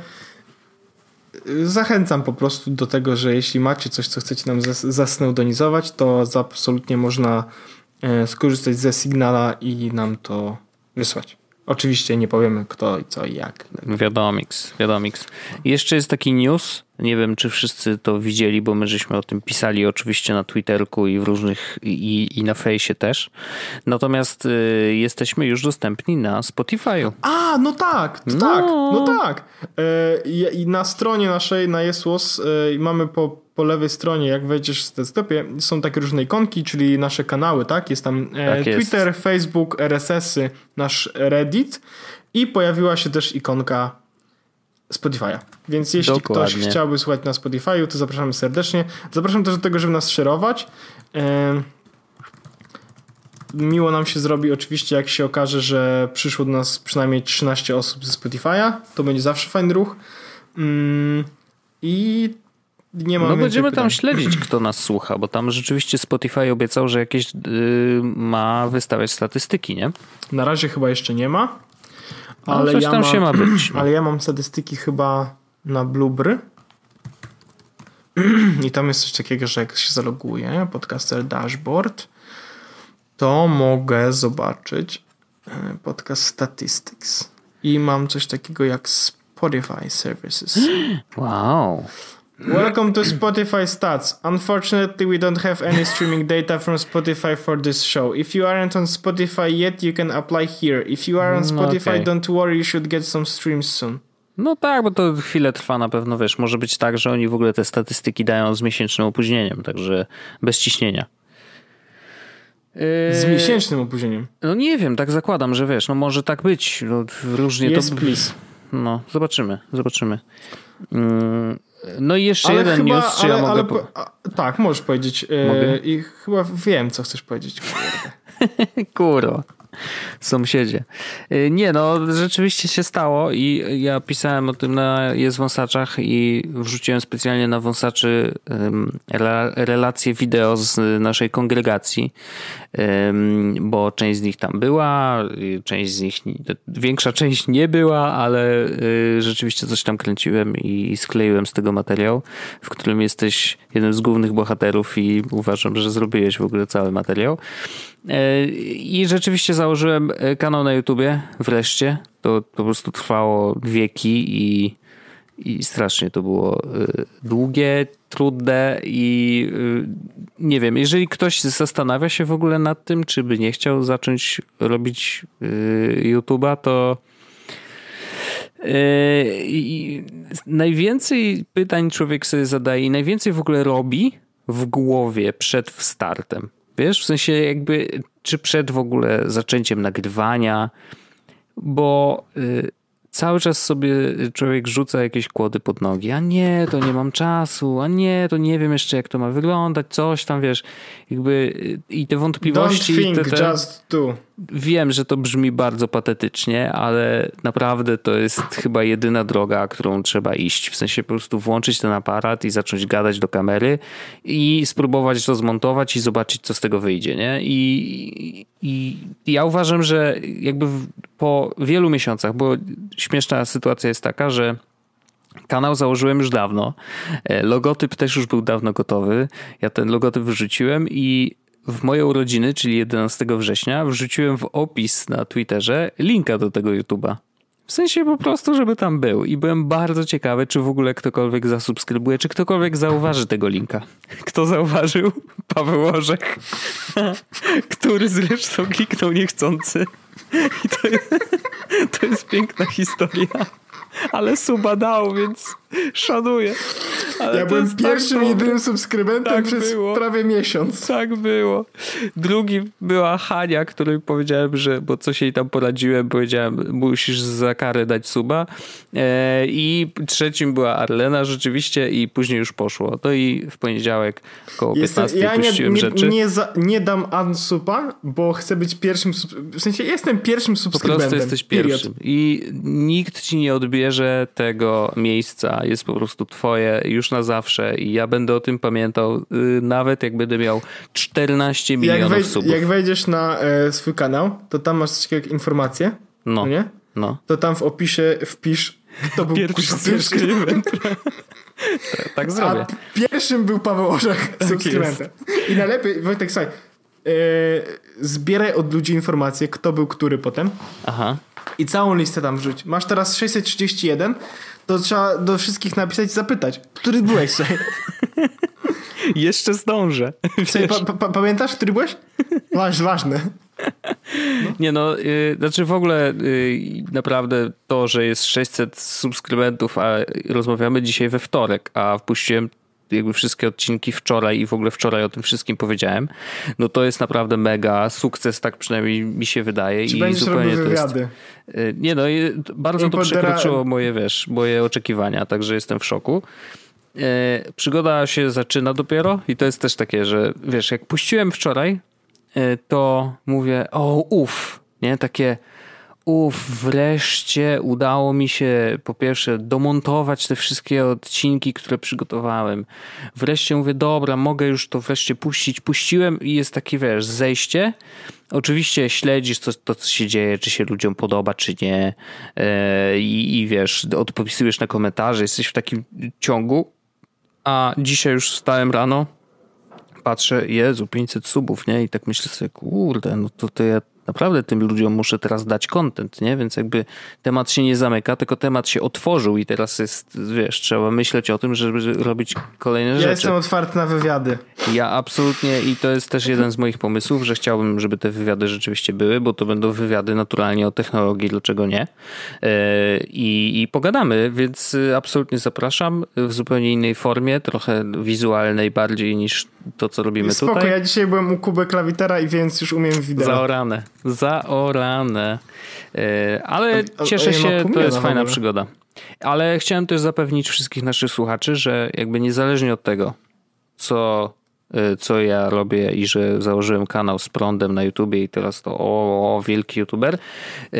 zachęcam po prostu do tego, że jeśli macie coś, co chcecie nam zasneudonizować, to absolutnie można skorzystać ze Signala i nam to wysłać. Oczywiście nie powiemy kto i co i jak. Wiadomix, wiadomix. Jeszcze jest taki news, nie wiem czy wszyscy to widzieli, bo my żeśmy o tym pisali oczywiście na Twitterku i w różnych i, i na fejsie też. Natomiast y, jesteśmy już dostępni na Spotify'u. A, no tak, no. tak, no tak. Y, I na stronie naszej, na Jesłos y, mamy po po lewej stronie, jak wejdziesz w sklepie, są takie różne ikonki, czyli nasze kanały, tak? Jest tam e, tak Twitter, jest. Facebook, RSS-y, nasz Reddit i pojawiła się też ikonka Spotify'a. Więc jeśli Dokładnie. ktoś chciałby słuchać na Spotify'u, to zapraszamy serdecznie. Zapraszam też do tego, żeby nas szerować. Miło nam się zrobi oczywiście, jak się okaże, że przyszło do nas przynajmniej 13 osób ze Spotify'a. To będzie zawsze fajny ruch. Mm, I nie ma No będziemy tam śledzić, kto nas słucha, bo tam rzeczywiście Spotify obiecał, że jakieś yy, ma wystawiać statystyki, nie? Na razie chyba jeszcze nie ma. No, ale no, ja tam mam, się ma być. No. Ale ja mam statystyki chyba na Blubry. I tam jest coś takiego, że jak się zaloguję, podcaster dashboard, to mogę zobaczyć e, podcast statistics. I mam coś takiego jak Spotify Services. Wow. Welcome to Spotify Stats. Unfortunately, we don't have any streaming data from Spotify for this show. If you aren't on Spotify yet, you can apply here. If you are on mm, Spotify, okay. don't worry, you should get some streams soon. No tak, bo to chwilę trwa na pewno, wiesz, może być tak, że oni w ogóle te statystyki dają z miesięcznym opóźnieniem, także bez ciśnienia. Z miesięcznym opóźnieniem? No nie wiem, tak zakładam, że wiesz, no może tak być. No, różnie yes, to... please. No, zobaczymy, zobaczymy. No i jeszcze ale jeden chyba, news, czy ale, ja mogę... Ale, po... a, tak, możesz powiedzieć. E, mogę? I chyba wiem, co chcesz powiedzieć. Kurwa. Sąsiedzie. Y, nie, no rzeczywiście się stało i ja pisałem o tym na Jest Wąsaczach i wrzuciłem specjalnie na Wąsaczy relacje wideo z naszej kongregacji, bo część z nich tam była, część z nich, większa część nie była, ale y, rzeczywiście coś tam kręciłem i skleiłem z tego materiał, w którym jesteś jednym z głównych bohaterów i uważam, że zrobiłeś w ogóle cały materiał. E, I rzeczywiście założyłem e, kanał na YouTubie wreszcie. To po prostu trwało wieki i, i strasznie to było e, długie, trudne i nie wiem, jeżeli ktoś zastanawia się w ogóle nad tym, czy by nie chciał zacząć robić YouTube'a, to najwięcej pytań człowiek sobie zadaje i najwięcej w ogóle robi w głowie przed startem. Wiesz, w sensie jakby, czy przed w ogóle zaczęciem nagrywania, bo y, cały czas sobie człowiek rzuca jakieś kłody pod nogi. A nie, to nie mam czasu, a nie, to nie wiem jeszcze jak to ma wyglądać, coś tam, wiesz, jakby y, i te wątpliwości. Don't think, te, te, just do. Wiem, że to brzmi bardzo patetycznie, ale naprawdę to jest chyba jedyna droga, którą trzeba iść. W sensie po prostu włączyć ten aparat i zacząć gadać do kamery i spróbować to zmontować i zobaczyć, co z tego wyjdzie, nie? I, i ja uważam, że jakby po wielu miesiącach, bo śmieszna sytuacja jest taka, że Kanał założyłem już dawno. E, logotyp też już był dawno gotowy. Ja ten logotyp wyrzuciłem i w moje urodziny, czyli 11 września, wrzuciłem w opis na Twitterze linka do tego YouTube'a. W sensie po prostu, żeby tam był. I byłem bardzo ciekawy, czy w ogóle ktokolwiek zasubskrybuje, czy ktokolwiek zauważy tego linka. Kto zauważył? Paweł Orzech. Który zresztą kliknął niechcący. I to jest, to jest piękna historia ale suba dał, więc szanuję. Ale ja byłem tak pierwszym tak jedynym subskrybentem tak przez było. prawie miesiąc. Tak było. Drugi była Hania, której powiedziałem, że, bo coś jej tam poradziłem, powiedziałem, musisz za karę dać suba. E, I trzecim była Arlena rzeczywiście i później już poszło. To i w poniedziałek koło Jestem, 15 ja puściłem nie, rzeczy. Nie, za, nie dam unsuba, bo chcę być pierwszym, w sensie jestem pierwszym subskrybentem. Po prostu jesteś pierwszym. I nikt ci nie odbierze tego miejsca jest po prostu twoje już na zawsze i ja będę o tym pamiętał, y, nawet jak będę miał 14 milionów jak wej- subów. Jak wejdziesz na e, swój kanał, to tam masz coś jak informacje, no. nie? No. To tam w opisie wpisz, kto był pierwszy subskrybent. tak zrobię. A pierwszym był Paweł Orzech tak subskrybentem. I najlepiej, Wojtek, słuchaj, e, zbieraj od ludzi informacje, kto był który potem. Aha i całą listę tam wrzuć. Masz teraz 631, to trzeba do wszystkich napisać i zapytać, który byłeś sobie. Jeszcze zdążę. Pa, pa, pamiętasz, który byłeś? Waż, ważne. No. Nie no, yy, znaczy w ogóle yy, naprawdę to, że jest 600 subskrybentów, a rozmawiamy dzisiaj we wtorek, a wpuściłem jakby wszystkie odcinki wczoraj i w ogóle wczoraj o tym wszystkim powiedziałem, no to jest naprawdę mega sukces, tak przynajmniej mi się wydaje. Czy I zupełnie to jest. Y, nie no, bardzo to przekroczyło moje, wiesz, moje oczekiwania, także jestem w szoku. E, przygoda się zaczyna dopiero i to jest też takie, że wiesz, jak puściłem wczoraj, e, to mówię, o uff, nie, takie uff, wreszcie udało mi się po pierwsze domontować te wszystkie odcinki, które przygotowałem. Wreszcie mówię, dobra, mogę już to wreszcie puścić. Puściłem i jest takie, wiesz, zejście. Oczywiście śledzisz to, to co się dzieje, czy się ludziom podoba, czy nie. I, i wiesz, odpisujesz na komentarze, jesteś w takim ciągu. A dzisiaj już wstałem rano, patrzę, Jezu, 500 subów, nie? I tak myślę sobie, kurde, no to, to ja naprawdę tym ludziom muszę teraz dać content, nie? Więc jakby temat się nie zamyka, tylko temat się otworzył i teraz jest, wiesz, trzeba myśleć o tym, żeby robić kolejne ja rzeczy. Ja jestem otwarty na wywiady. Ja absolutnie i to jest też jeden z moich pomysłów, że chciałbym, żeby te wywiady rzeczywiście były, bo to będą wywiady naturalnie o technologii, dlaczego nie? E, I, i pogadamy, więc absolutnie zapraszam w zupełnie innej formie, trochę wizualnej bardziej niż to, co robimy Spoko, tutaj. ja dzisiaj byłem u Kuby Klawitera i więc już umiem wideo. Zaorane, zaorane. E, ale cieszę się, to jest fajna przygoda. Ale chciałem też zapewnić wszystkich naszych słuchaczy, że jakby niezależnie od tego, co, co ja robię i że założyłem kanał z prądem na YouTubie i teraz to o, o wielki YouTuber, e,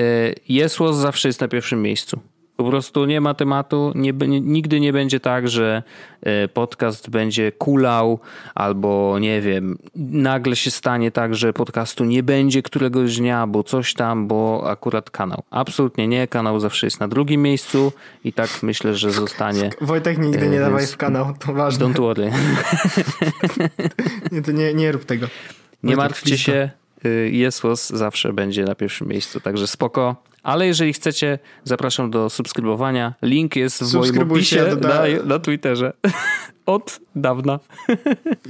Jesłos zawsze jest na pierwszym miejscu. Po prostu nie ma tematu, nie, nigdy nie będzie tak, że e, podcast będzie kulał albo nie wiem, nagle się stanie tak, że podcastu nie będzie któregoś dnia, bo coś tam, bo akurat kanał. Absolutnie nie, kanał zawsze jest na drugim miejscu i tak myślę, że zostanie. Wojtek nigdy nie e, dawaj w kanał, to ważne. Don't worry. nie, to nie, nie rób tego. Nie martwcie się, y, Jesłos zawsze będzie na pierwszym miejscu, także spoko. Ale jeżeli chcecie, zapraszam do subskrybowania. Link jest w moim opisie na, na Twitterze. Od dawna.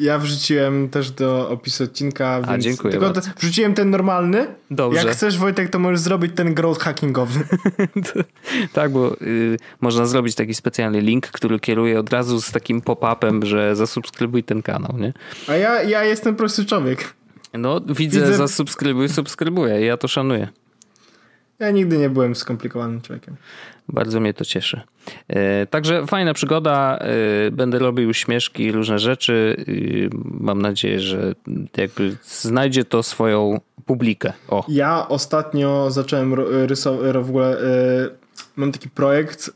Ja wrzuciłem też do opisu odcinka. Więc A, dziękuję. Tylko wrzuciłem ten normalny. Dobrze. Jak chcesz, Wojtek, to możesz zrobić ten growth hackingowy. tak, bo y, można zrobić taki specjalny link, który kieruje od razu z takim pop-upem, że zasubskrybuj ten kanał, nie? A ja, ja jestem prosty człowiek. No, widzę, widzę... zasubskrybuj, subskrybuję. Ja to szanuję. Ja nigdy nie byłem skomplikowanym człowiekiem. Bardzo mnie to cieszy. E, także fajna przygoda. E, będę robił śmieszki, różne rzeczy. E, mam nadzieję, że jakby znajdzie to swoją publikę. O. Ja ostatnio zacząłem rysować w ogóle. Mam taki projekt,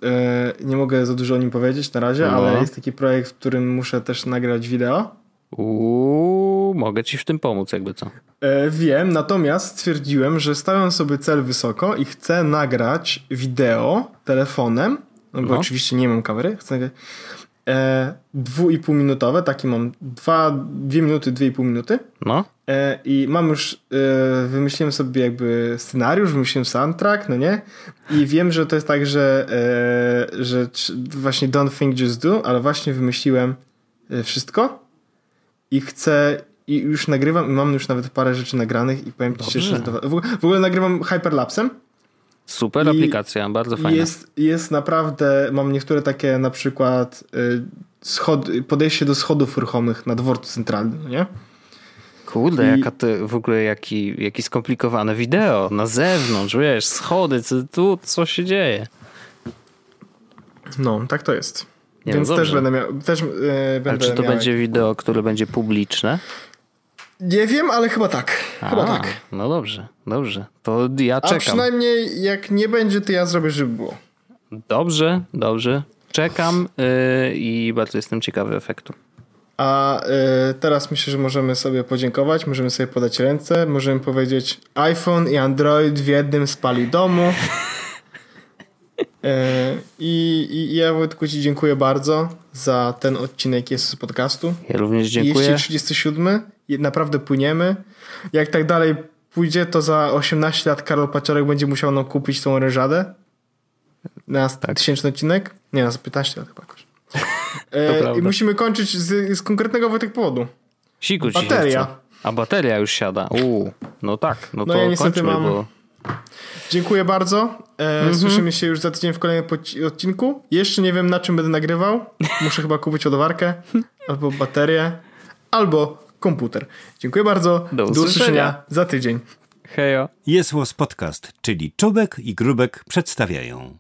nie mogę za dużo o nim powiedzieć na razie, no. ale jest taki projekt, w którym muszę też nagrać wideo. Uuu, mogę ci w tym pomóc, jakby co. E, wiem, natomiast stwierdziłem, że stawiam sobie cel wysoko i chcę nagrać wideo telefonem, no bo no. oczywiście nie mam kamery, chcę nagrać e, dwu i pół minutowe, taki mam dwa, dwie minuty, dwie i pół minuty. No. E, I mam już, e, wymyśliłem sobie jakby scenariusz, wymyśliłem soundtrack, no nie? I wiem, że to jest tak, że, e, że właśnie don't think, just do, ale właśnie wymyśliłem e, wszystko i chcę i już nagrywam i mam już nawet parę rzeczy nagranych i powiem ci że w, w ogóle nagrywam hyperlapsem. Super aplikacja, bardzo fajna. Jest, jest naprawdę, mam niektóre takie na przykład y, schod, podejście do schodów ruchomych na dworcu centralnym, no nie? Kurde, I... jaka ty, w ogóle jaki, jaki skomplikowane wideo na zewnątrz, wiesz, schody, co, tu co się dzieje. No, tak to jest. Nie, Więc no też będę miał. Też, yy, będę Ale czy to będzie wideo, które będzie publiczne? Nie wiem, ale chyba tak. Chyba A, tak. No dobrze, dobrze. To ja czekam. A przynajmniej jak nie będzie, to ja zrobię, żeby było. Dobrze, dobrze. Czekam yy, i bardzo jestem ciekawy efektu. A yy, teraz myślę, że możemy sobie podziękować, możemy sobie podać ręce, możemy powiedzieć iPhone i Android w jednym spali domu. E, I, I, ja Wojtku Ci dziękuję bardzo za ten odcinek jest z podcastu. Ja również dziękuję. Jest 37. Naprawdę płyniemy. Jak tak dalej pójdzie, to za 18 lat Karol Paciorek będzie musiał nam kupić tą ryżadę na tak. tysięczny odcinek. Nie, na 15 lat chyba jakoś. E, I musimy kończyć z, z konkretnego Wojtek powodu. Siku Bateria. A bateria już siada. Uuu, no tak. No, no to ja niestety kończmy, mam... Bo... Dziękuję bardzo. E, mm -hmm. Słyszymy się już za tydzień w kolejnym odcinku. Jeszcze nie wiem, na czym będę nagrywał. Muszę chyba kupić odwarkę, albo baterię, albo komputer. Dziękuję bardzo. Do usłyszenia, Do usłyszenia za tydzień. Hejo. Jest podcast, czyli Czubek i Grubek przedstawiają.